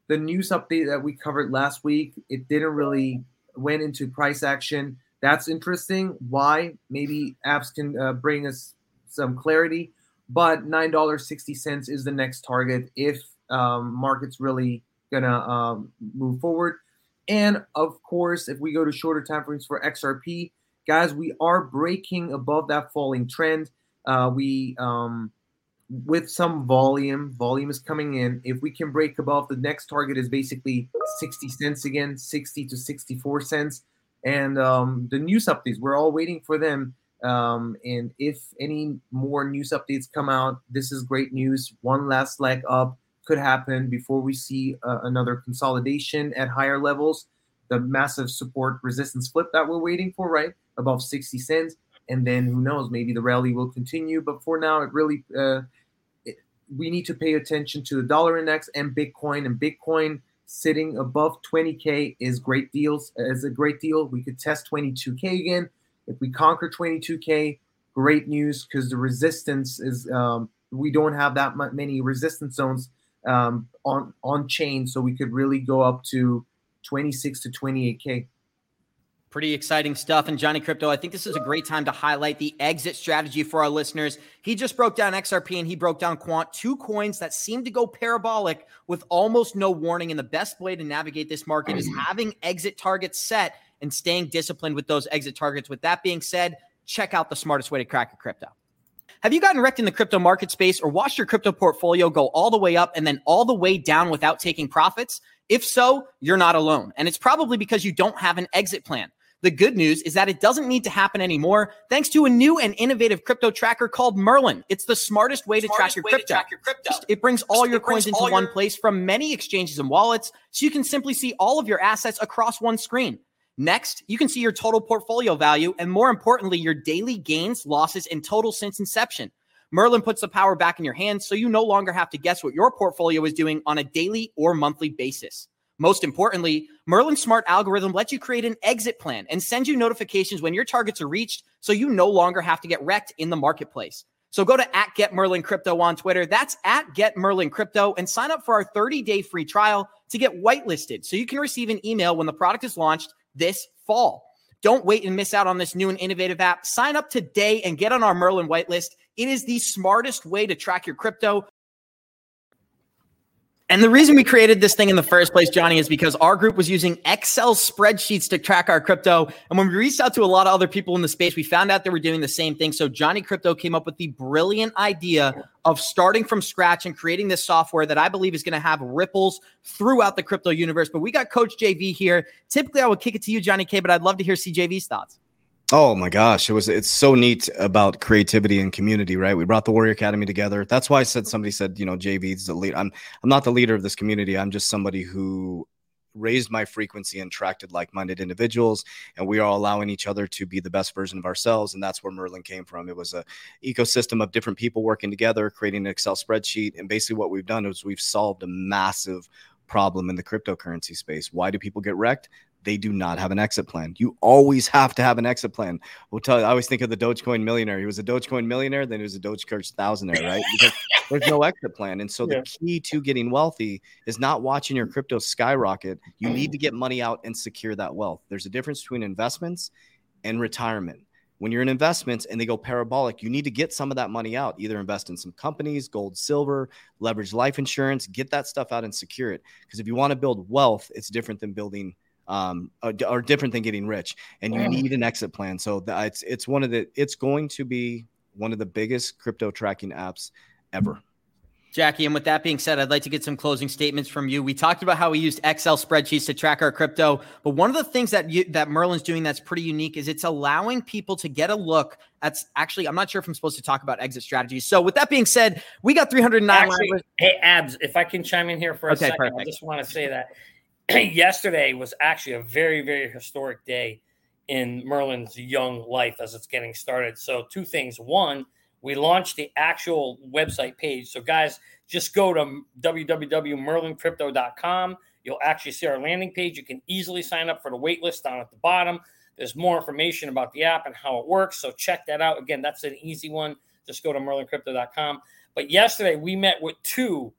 the news update that we covered last week, it didn't really went into price action. That's interesting. Why? Maybe Abs can uh, bring us some clarity but nine dollars sixty cents is the next target if um, markets really gonna um, move forward. And of course, if we go to shorter time frames for XRP, guys, we are breaking above that falling trend. Uh, we um, with some volume, volume is coming in. If we can break above, the next target is basically 60 cents again, 60 to 64 cents. And um, the news updates, we're all waiting for them. Um, and if any more news updates come out, this is great news. One last leg up could happen before we see uh, another consolidation at higher levels. The massive support resistance flip that we're waiting for, right? Above 60 cents. And then who knows, maybe the rally will continue. But for now, it really, uh, we need to pay attention to the dollar index and Bitcoin. And Bitcoin sitting above 20K is great deals, is a great deal. We could test 22K again if we conquer 22K, great news because the resistance is um, we don't have that many resistance zones um, on on chain, so we could really go up to 26 to 28K. Pretty exciting stuff. And Johnny Krypto, I think this is a great time to highlight the exit strategy for our listeners. He just broke down XRP and he broke down Quant, two coins that seem to go parabolic with almost no warning. And the best way to navigate this market is mm-hmm. having exit targets set and staying disciplined with those exit targets. With that being said, check out the smartest way to crack a crypto. Have you gotten wrecked in the crypto market space or watched your crypto portfolio go all the way up and then all the way down without taking profits? If so, you're not alone. And it's probably because you don't have an exit plan. The good news is that it doesn't need to happen anymore thanks to a new and innovative crypto tracker called Merlin. It's the smartest way, smartest to, track your way to track your crypto. It brings all your coins into one your... place from many exchanges and wallets so you can simply see all of your assets across one screen. Next, you can see your total portfolio value and more importantly, your daily gains, losses, and total since inception. Merlin puts the power back in your hands so you no longer have to guess what your portfolio is doing on a daily or monthly basis. Most importantly, Merlin's smart algorithm lets you create an exit plan and sends you notifications when your targets are reached so you no longer have to get wrecked in the marketplace. So go to at Get Merlin Crypto on Twitter. That's at Get Merlin Crypto and sign up for our 30 day free trial to get whitelisted so you can receive an email when the product is launched this fall. Don't wait and miss out on this new and innovative app. Sign up today and get on our Merlin whitelist. It is the smartest way to track your crypto. And the reason we created this thing in the first place, Johnny, is because our group was using Excel spreadsheets to track our crypto. And when we reached out to a lot of other people in the space, we found out they were doing the same thing. So Johnny Krypto came up with the brilliant idea of starting from scratch and creating this software that I believe is going to have ripples throughout the crypto universe. But we got Coach JV here. Typically, I would kick it to you, Johnny K, but I'd love to hear CJV's thoughts. Oh my gosh, it was it's so neat about creativity and community, right? We brought the Warrior Academy together. That's why I said somebody said, you know, JV's the lead. I'm I'm not the leader of this community. I'm just somebody who raised my frequency and attracted like-minded individuals and we are allowing each other to be the best version of ourselves and that's where merlin came from it was a ecosystem of different people working together creating an excel spreadsheet and basically what we've done is we've solved a massive problem in the cryptocurrency space why do people get wrecked they do not have an exit plan. You always have to have an exit plan. We'll tell you, I always think of the Dogecoin millionaire. He was a Dogecoin millionaire, then he was a Dogecoin thousandaire, right? Because there's no exit plan. And so yeah. the key to getting wealthy is not watching your crypto skyrocket. You need to get money out and secure that wealth. There's a difference between investments and retirement. When you're in investments and they go parabolic, you need to get some of that money out. Either invest in some companies, gold, silver, leverage life insurance, get that stuff out and secure it. Because if you want to build wealth, it's different than building – um, are, are, different than getting rich, and you need an exit plan. So that it's it's one of the it's going to be one of the biggest crypto tracking apps ever. Jackie, and with that being said, I'd like to get some closing statements from you. We talked about how we used Excel spreadsheets to track our crypto, but one of the things that you, that Merlin's doing that's pretty unique is it's allowing people to get a look. That's actually, I'm not sure if I'm supposed to talk about exit strategies. So, with that being said, we got 309. Actually, hey, Abs, if I can chime in here for a okay, second, perfect. I just want to say that yesterday was actually a very, very historic day in Merlin's young life as it's getting started. So, two things. One, we launched the actual website page. So, guys, just go to www.merlincrypto.com. You'll actually see our landing page. You can easily sign up for the waitlist down at the bottom. There's more information about the app and how it works. So, check that out. Again, that's an easy one. Just go to merlincrypto.com. But yesterday, we met with two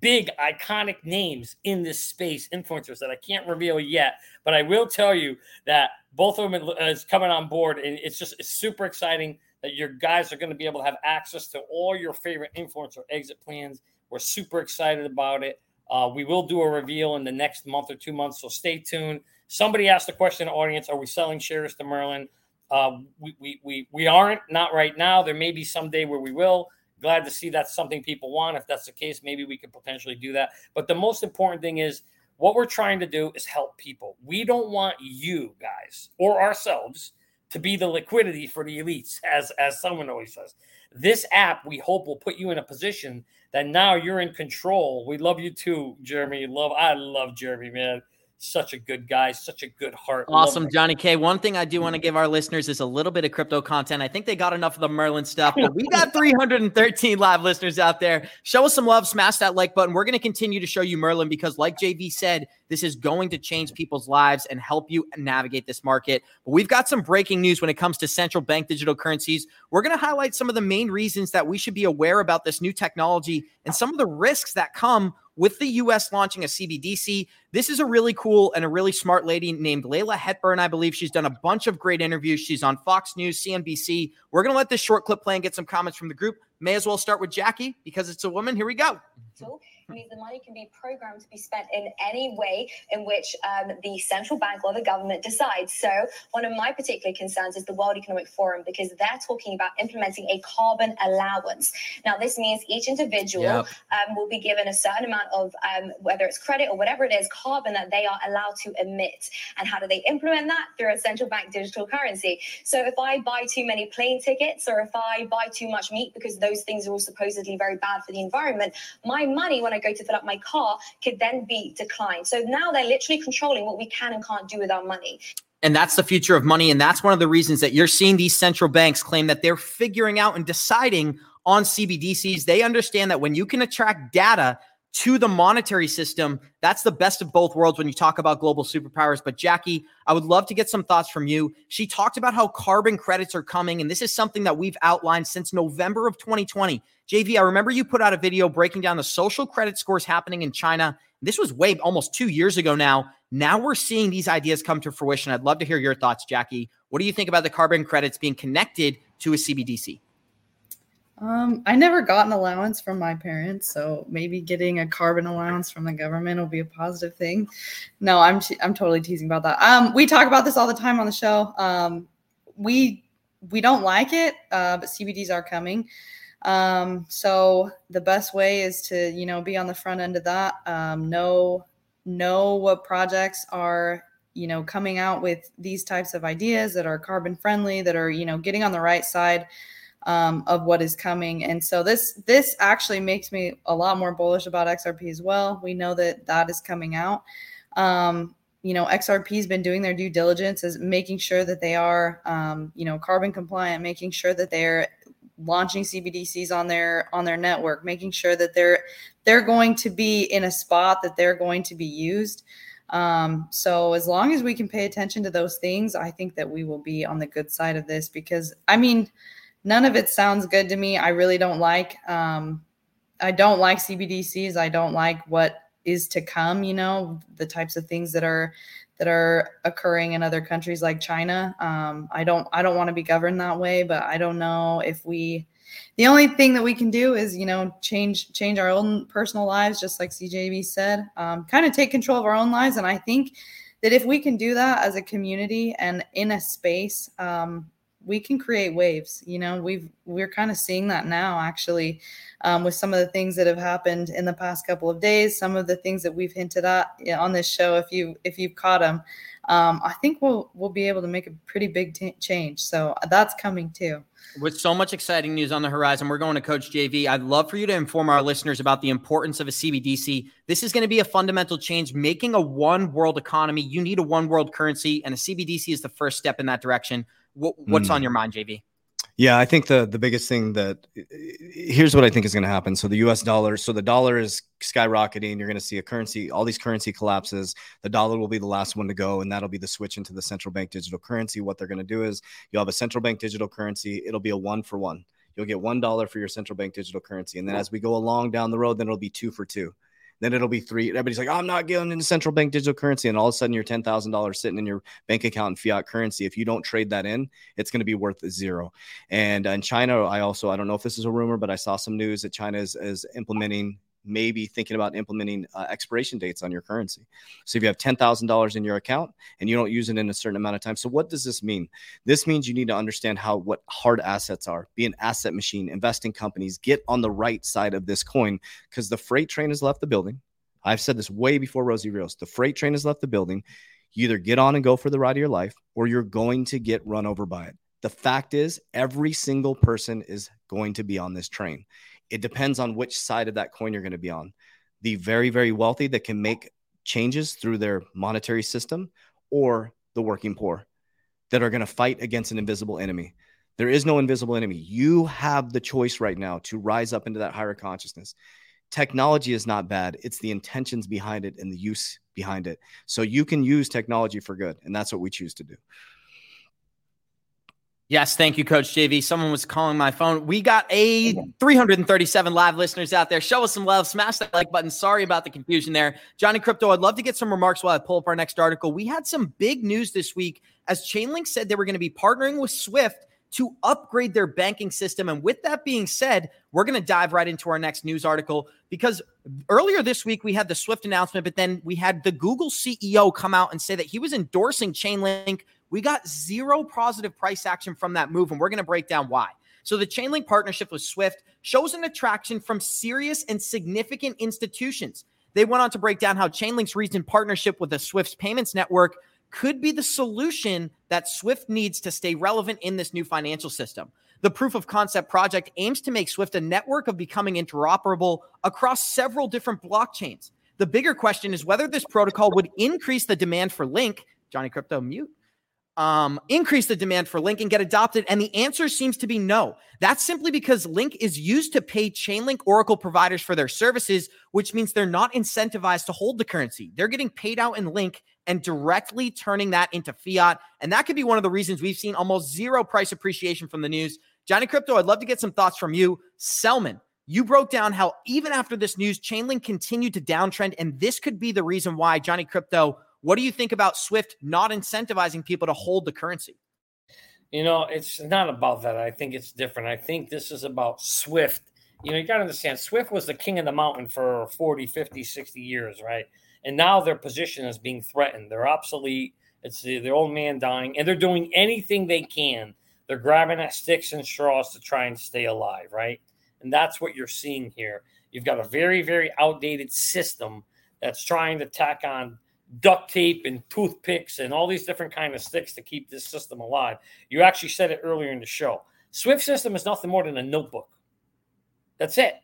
big iconic names in this space, influencers that I can't reveal yet, but I will tell you that both of them is coming on board, and it's just it's super exciting that your guys are going to be able to have access to all your favorite influencer exit plans. We're super excited about it. Uh, we will do a reveal in the next month or two months, so stay tuned. Somebody asked the question in the audience: Are we selling shares to Merlin? Uh, we, we we we aren't, not right now. There may be some day where we will glad to see that's something people want. If that's the case, maybe we could potentially do that. But the most important thing is what we're trying to do is help people. We don't want you guys or ourselves to be the liquidity for the elites, as as someone always says. This app, we hope, will put you in a position that now you're in control. We love you too, Jeremy. Love, I love Jeremy, man such a good guy, such a good heart. Awesome, Johnny K. One thing I do want to give our listeners is a little bit of crypto content. I think they got enough of the Merlin stuff, but we got 313 live listeners out there. Show us some love, smash that like button. We're going to continue to show you Merlin because, like JV said, this is going to change people's lives and help you navigate this market. But we've got some breaking news when it comes to central bank digital currencies. We're going to highlight some of the main reasons that we should be aware about this new technology and some of the risks that come with the US launching a CBDC. This is a really cool and a really smart lady named Layah Heilpern. I believe she's done a bunch of great interviews. She's on Fox News, CNBC. We're going to let this short clip play and get some comments from the group. May as well start with Jackie because it's a woman. Here we go. It means the money can be programmed to be spent in any way in which um, the central bank or the government decides. So, one of my particular concerns is the World Economic Forum because they're talking about implementing a carbon allowance. Now, this means each individual yep. um, will be given a certain amount of um, whether it's credit or whatever it is, carbon that they are allowed to emit. And how do they implement that? Through a central bank digital currency. So, if I buy too many plane tickets or if I buy too much meat because those things are all supposedly very bad for the environment, my money when I go to fill up my car could then be declined. So now they're literally controlling what we can and can't do with our money. And that's the future of money. And that's one of the reasons that you're seeing these central banks claim that they're figuring out and deciding on CBDCs. They understand that when you can attract data to the monetary system. That's the best of both worlds when you talk about global superpowers. But Jackie, I would love to get some thoughts from you. She talked about how carbon credits are coming, and this is something that we've outlined since November of 2020. JV, I remember you put out a video breaking down the social credit scores happening in China. This was way almost two years ago now. Now we're seeing these ideas come to fruition. I'd love to hear your thoughts, Jackie. What do you think about the carbon credits being connected to a CBDC? Um, I never got an allowance from my parents, so maybe getting a carbon allowance from the government will be a positive thing. No, I'm I'm totally teasing about that. Um, we talk about this all the time on the show. Um, we we don't like it, uh, but CBDs are coming. Um, so the best way is to you know be on the front end of that. Um, know know what projects are you know coming out with these types of ideas that are carbon friendly, that are you know getting on the right side um, of what is coming. And so this this actually makes me a lot more bullish about XRP as well. We know that that is coming out. Um, you know, XRP has been doing their due diligence, is making sure that they are, um, you know, carbon compliant, making sure that they're launching CBDCs on their on their network, making sure that they're they're going to be in a spot that they're going to be used. Um, so as long as we can pay attention to those things, I think that we will be on the good side of this because I mean, none of it sounds good to me. I really don't like um, I don't like CBDCs. I don't like what is to come, you know, the types of things that are that are occurring in other countries like China. Um, I don't I don't want to be governed that way, but I don't know if we the only thing that we can do is you know change change our own personal lives just like cjv said um, kind of take control of our own lives and i think that if we can do that as a community and in a space um, we can create waves you know we've we're kind of seeing that now actually um, with some of the things that have happened in the past couple of days some of the things that we've hinted at on this show if you if you've caught them um, i think we'll we'll be able to make a pretty big t- change so that's coming too with so much exciting news on the horizon, we're going to Coach JV. I'd love for you to inform our listeners about the importance of a CBDC. This is going to be a fundamental change, making a one world economy. You need a one world currency, and a CBDC is the first step in that direction. What's mm. on your mind, JV? Yeah, I think the the biggest thing that here's what I think is going to happen. So the U.S. dollar, so the dollar is skyrocketing. You're going to see a currency, all these currency collapses. The dollar will be the last one to go, and that'll be the switch into the central bank digital currency. What they're going to do is you'll have a central bank digital currency. It'll be a one for one. You'll get one dollar for your central bank digital currency, and then as we go along down the road, then it'll be two for two. Then it'll be three. Everybody's like, oh, I'm not getting into central bank digital currency. And all of a sudden, your $10,000 sitting in your bank account in fiat currency. If you don't trade that in, it's going to be worth zero. And in China, I also, I don't know if this is a rumor, but I saw some news that China is, is implementing maybe thinking about implementing uh, expiration dates on your currency. So if you have $10,000 in your account and you don't use it in a certain amount of time. So what does this mean? This means you need to understand how what hard assets are. Be an asset machine, invest in companies, get on the right side of this coin because the freight train has left the building. I've said this way before Rosie Rios. The freight train has left the building. You either get on and go for the ride of your life or you're going to get run over by it. The fact is, every single person is going to be on this train it depends on which side of that coin you're going to be on. The very, very wealthy that can make changes through their monetary system, or the working poor that are going to fight against an invisible enemy. There is no invisible enemy. You have the choice right now to rise up into that higher consciousness. Technology is not bad, it's the intentions behind it and the use behind it. So you can use technology for good, and that's what we choose to do. Yes, thank you, Coach JV. Someone was calling my phone. We got a 337 live listeners out there. Show us some love. Smash that like button. Sorry about the confusion there. Johnny Krypto, I'd love to get some remarks while I pull up our next article. We had some big news this week as Chainlink said they were going to be partnering with Swift to upgrade their banking system. And with that being said, we're going to dive right into our next news article because earlier this week we had the Swift announcement, but then we had the Google CEO come out and say that he was endorsing Chainlink we got zero positive price action from that move, and we're going to break down why. So, the Chainlink partnership with Swift shows an attraction from serious and significant institutions. They went on to break down how Chainlink's recent partnership with the Swift's payments network could be the solution that Swift needs to stay relevant in this new financial system. The proof of concept project aims to make Swift a network of becoming interoperable across several different blockchains. The bigger question is whether this protocol would increase the demand for Link, Johnny Krypto mute, um, increase the demand for Link and get adopted? And the answer seems to be no. That's simply because Link is used to pay Chainlink Oracle providers for their services, which means they're not incentivized to hold the currency. They're getting paid out in Link and directly turning that into fiat. And that could be one of the reasons we've seen almost zero price appreciation from the news. Johnny Krypto, I'd love to get some thoughts from you. Selman, you broke down how even after this news, Chainlink continued to downtrend, and this could be the reason why. Johnny Krypto, what do you think about Swift not incentivizing people to hold the currency? You know, it's not about that. I think it's different. I think this is about Swift. You know, you got to understand, Swift was the king of the mountain for 40, 50, 60 years, right? And now their position is being threatened. They're obsolete. It's the, old man dying, and they're doing anything they can. They're grabbing at sticks and straws to try and stay alive, right? And that's what you're seeing here. You've got a very, very outdated system that's trying to tack on duct tape and toothpicks and all these different kind of sticks to keep this system alive. You actually said it earlier in the show. Swift system is nothing more than a notebook. That's it.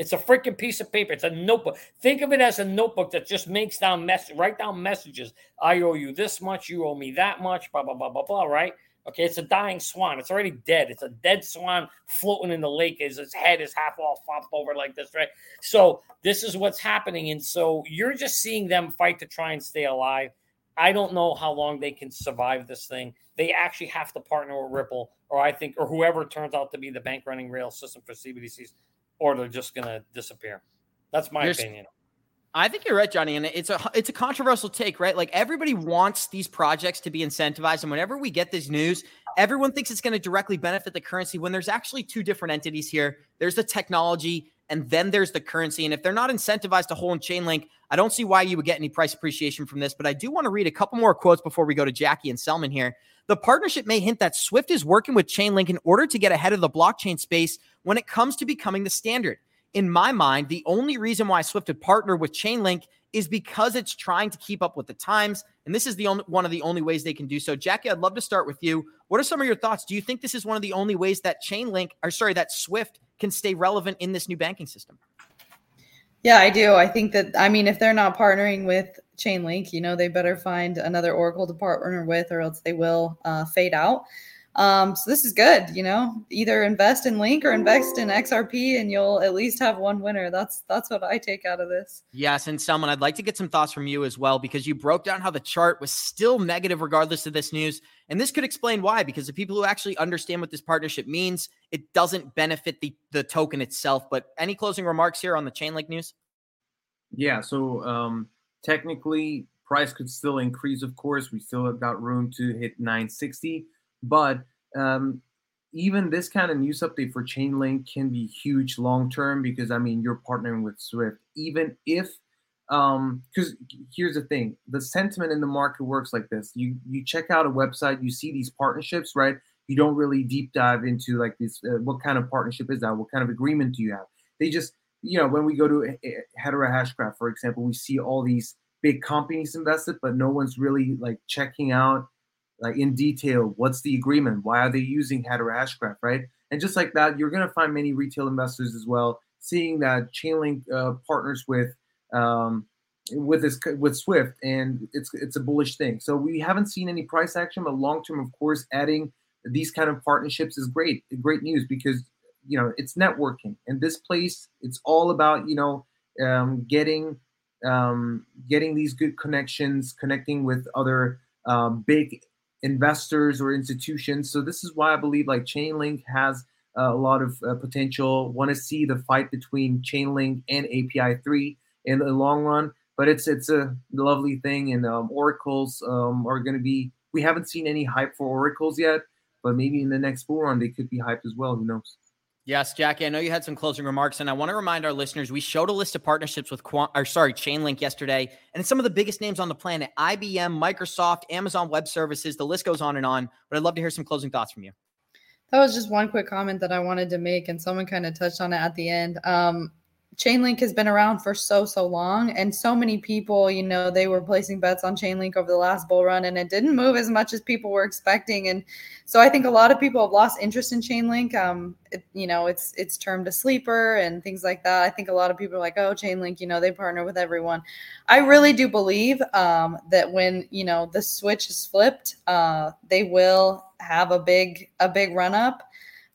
It's a freaking piece of paper. It's a notebook. Think of it as a notebook that just makes down mess, write down messages. I owe you this much. You owe me that much. Blah blah blah blah blah. Right? Okay, it's a dying swan. It's already dead. It's a dead swan floating in the lake as its head is half all flopped over like this, right? So this is what's happening. And so you're just seeing them fight to try and stay alive. I don't know how long they can survive this thing. They actually have to partner with Ripple, or I think, or whoever turns out to be the bank running rail system for CBDCs, or they're just gonna disappear. That's my opinion. I think you're right, Johnny, and it's a it's a controversial take, right? Like everybody wants these projects to be incentivized, and whenever we get this news, everyone thinks it's going to directly benefit the currency. When there's actually two different entities here, there's the technology, and then there's the currency. And if they're not incentivized to hold in Chainlink, I don't see why you would get any price appreciation from this. But I do want to read a couple more quotes before we go to Jackie and Selman here. The partnership may hint that Swift is working with Chainlink in order to get ahead of the blockchain space when it comes to becoming the standard in my mind, the only reason why Swift would partner with Chainlink is because it's trying to keep up with the times. And this is the only one of the only ways they can do so. Jackie, I'd love to start with you. What are some of your thoughts? Do you think this is one of the only ways that Chainlink, or sorry, that Swift can stay relevant in this new banking system? Yeah, I do. I think that I mean, if they're not partnering with Chainlink, you know, they better find another Oracle to partner with, or else they will uh, fade out. Um, so this is good, you know, either invest in Link or invest in XRP and you'll at least have one winner. That's that's what I take out of this. Yes, and Selman I'd like to get some thoughts from you as well because you broke down how the chart was still negative regardless of this news. And this could explain why because the people who actually understand what this partnership means, it doesn't benefit the the token itself. But any closing remarks here on the Chainlink news? Yeah, so um technically price could still increase of course. We still have got room to hit 960 but um, even this kind of news update for Chainlink can be huge long term because I mean you're partnering with Swift. Even if um because here's the thing the sentiment in the market works like this. You you check out a website you see these partnerships right? You don't really deep dive into like this uh, what kind of partnership is that? What kind of agreement do you have? They just you know when we go to hedera hashgraph for example we see all these big companies invested but no one's really like checking out like in detail what's the agreement? Why are they using hedera hashgraph right? And just like that you're going to find many retail investors as well seeing that chainlink uh, partners with um, with this with swift and it's it's a bullish thing. So we haven't seen any price action but long term of course adding these kind of partnerships is great great news because you know it's networking. And this place it's all about you know um, getting um, getting these good connections connecting with other um, big investors or institutions. So this is why I believe like Chainlink has uh, a lot of uh, potential. Want to see the fight between Chainlink and API three in the long run, but it's it's a lovely thing. And um, oracles um, are going to be. We haven't seen any hype for oracles yet, but maybe in the next bull run they could be hyped as well. Who knows? Yes, Jackie. I know you had some closing remarks, and I want to remind our listeners we showed a list of partnerships with Quant, or sorry, Chainlink yesterday, and some of the biggest names on the planet: IBM, Microsoft, Amazon Web Services. The list goes on and on. But I'd love to hear some closing thoughts from you. That was just one quick comment that I wanted to make, and someone kind of touched on it at the end. Um, Chainlink has been around for so so long, and so many people, you know, they were placing bets on Chainlink over the last bull run, and it didn't move as much as people were expecting. And so I think a lot of people have lost interest in Chainlink. Um, it, you know, it's it's termed a sleeper and things like that. I think a lot of people are like, oh, Chainlink, you know, they partner with everyone. I really do believe um, that when you know the switch is flipped, uh, they will have a big a big run up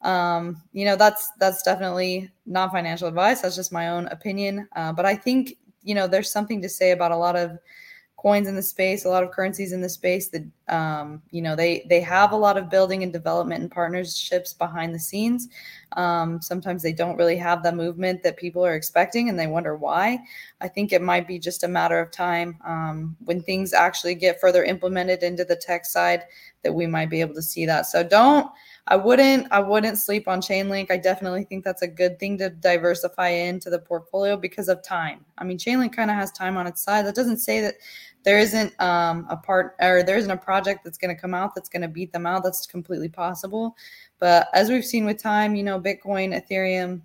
um, you know that's that's definitely not financial advice. That's just my own opinion. Uh, but i think you know there's something to say about a lot of coins in the space a lot of currencies in the space that um, you know they they have a lot of building and development and partnerships behind the scenes. Um, sometimes they don't really have the movement that people are expecting and they wonder why. I think it might be just a matter of time um, when things actually get further implemented into the tech side that we might be able to see that. So don't I wouldn't I wouldn't sleep on Chainlink. I definitely think that's a good thing to diversify into the portfolio because of time. I mean, Chainlink kind of has time on its side. That doesn't say that there isn't um, a part or there isn't a project that's going to come out that's going to beat them out. That's completely possible. But as we've seen with time, you know, Bitcoin, Ethereum,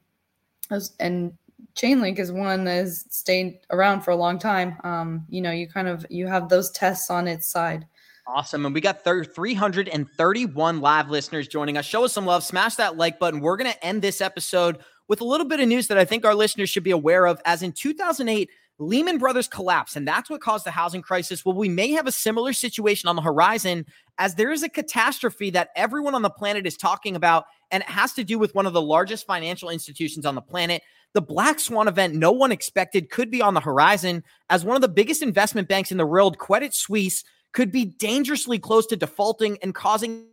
and Chainlink is one that has stayed around for a long time. Um, you know, you kind of you have those tests on its side. Awesome. And we got 331 live listeners joining us. Show us some love. Smash that like button. We're going to end this episode with a little bit of news that I think our listeners should be aware of. As in 2008, Lehman Brothers collapsed, and that's what caused the housing crisis. Well, we may have a similar situation on the horizon as there is a catastrophe that everyone on the planet is talking about, and it has to do with one of the largest financial institutions on the planet. The Black Swan event no one expected could be on the horizon as one of the biggest investment banks in the world, Credit Suisse, could be dangerously close to defaulting and causing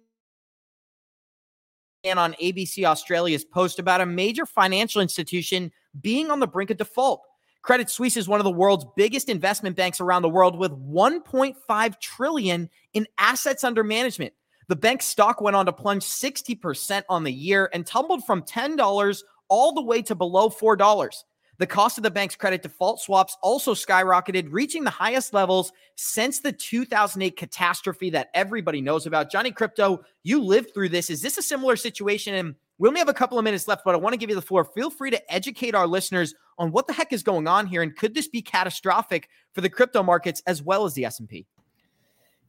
and on ABC Australia's post about a major financial institution being on the brink of default. Credit Suisse is one of the world's biggest investment banks around the world with 1.5 trillion in assets under management. The bank's stock went on to plunge 60% on the year and tumbled from $10 all the way to below $4. The cost of the bank's credit default swaps also skyrocketed, reaching the highest levels since the 2008 catastrophe that everybody knows about. Johnny Krypto, you lived through this. Is this a similar situation? And we only have a couple of minutes left, but I want to give you the floor. Feel free to educate our listeners on what the heck is going on here, and could this be catastrophic for the crypto markets as well as the S&P?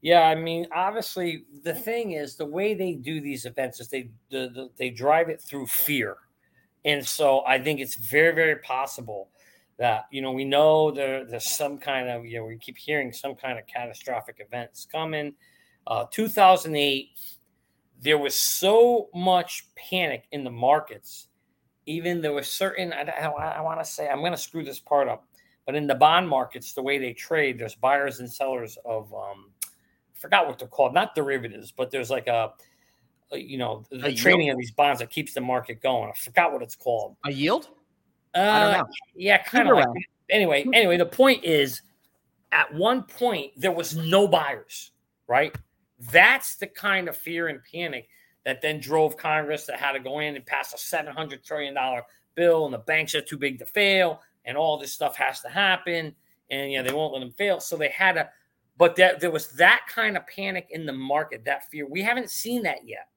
Yeah, I mean, obviously, the thing is the way they do these events is they the, they drive it through fear and so I think it's very, very possible that, you know, we know there, there's some kind of, you know, we keep hearing some kind of catastrophic events coming. Uh, 2008, there was so much panic in the markets. Even there was certain, I, I, I want to say, I'm going to screw this part up, but in the bond markets, the way they trade, there's buyers and sellers of, um, I forgot what they're called, not derivatives, but there's like a, you know, the trading of these bonds that keeps the market going. I forgot what it's called. A yield? Uh, I don't know. Yeah, kind of like. Anyway, anyway, the point is, at one point there was no buyers. Right. That's the kind of fear and panic that then drove Congress that had to go in and pass a seven hundred trillion dollar bill, and the banks are too big to fail, and all this stuff has to happen, and you know they won't let them fail. So they had to. But that there was that kind of panic in the market, that fear. We haven't seen that yet.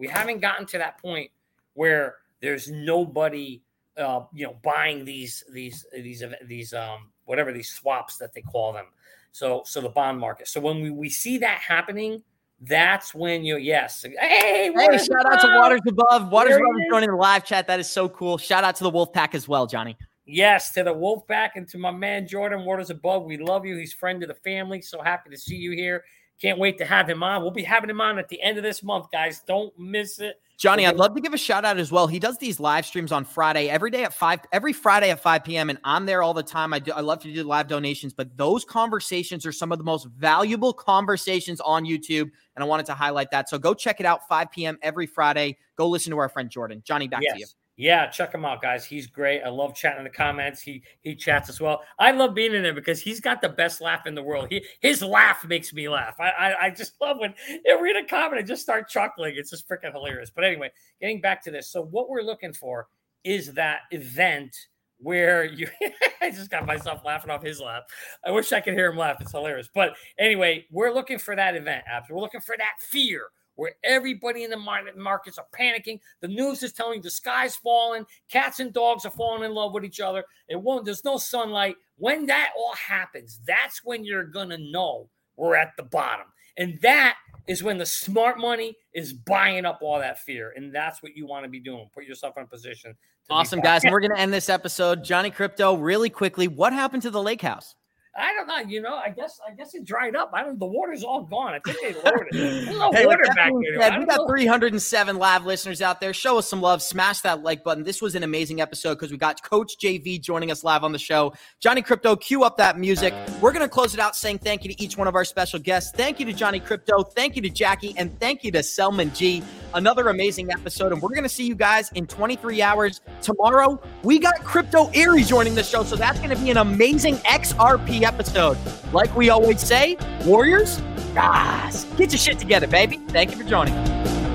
We haven't gotten to that point where there's nobody, uh, you know, buying these these these these um whatever these swaps that they call them. So so the bond market. So when we, we see that happening, that's when you yes. Hey, hey shout out to Waters Above. Waters Above is joining the live chat. That is so cool. Shout out to the Wolf Pack as well, Johnny. Yes, to the Wolf Pack and to my man Jordan Waters Above. We love you. He's friend of the family. So happy to see you here. Can't wait to have him on. We'll be having him on at the end of this month, guys. Don't miss it. Johnny, I'd love to give a shout out as well. He does these live streams on Friday, every day at five, every Friday at 5 p.m. And I'm there all the time. I do, I love to do live donations, but those conversations are some of the most valuable conversations on YouTube. And I wanted to highlight that. So go check it out 5 p.m. every Friday. Go listen to our friend Jordan. Johnny, back yes. to you. Yeah, check him out, guys. He's great. I love chatting in the comments. He he chats as well. I love being in there because he's got the best laugh in the world. He his laugh makes me laugh. I I, I just love when you read a comment and just start chuckling. It's just freaking hilarious. But anyway, getting back to this. So what we're looking for is that event where you I just got myself laughing off his laugh. I wish I could hear him laugh. It's hilarious. But anyway, we're looking for that event, Abs. We're looking for that fear where everybody in the markets are panicking. The news is telling you the sky's falling, cats and dogs are falling in love with each other. It won't, there's no sunlight. When that all happens, that's when you're going to know we're at the bottom. And that is when the smart money is buying up all that fear. And that's what you want to be doing. Put yourself in a position. Awesome, guys. And we're going to end this episode. Johnny Krypto, really quickly, what happened to the lake house? I don't know. You know, I guess I guess it dried up. I don't. The water's all gone. I think they lowered it. Hey, water back there. Said, we got know. 307 live listeners out there. Show us some love. Smash that like button. This was an amazing episode because we got Coach JV joining us live on the show. Johnny Krypto, cue up that music. We're gonna close it out saying thank you to each one of our special guests. Thank you to Johnny Krypto. Thank you to Jackie, and thank you to Selman Gee. Another amazing episode, and we're gonna see you guys in 23 hours tomorrow. We got Crypto Eri joining the show, so that's gonna be an amazing XRP episode. Like we always say, Warriors, guys, get your shit together, baby. Thank you for joining.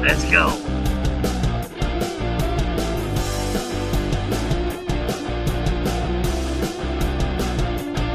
Let's go.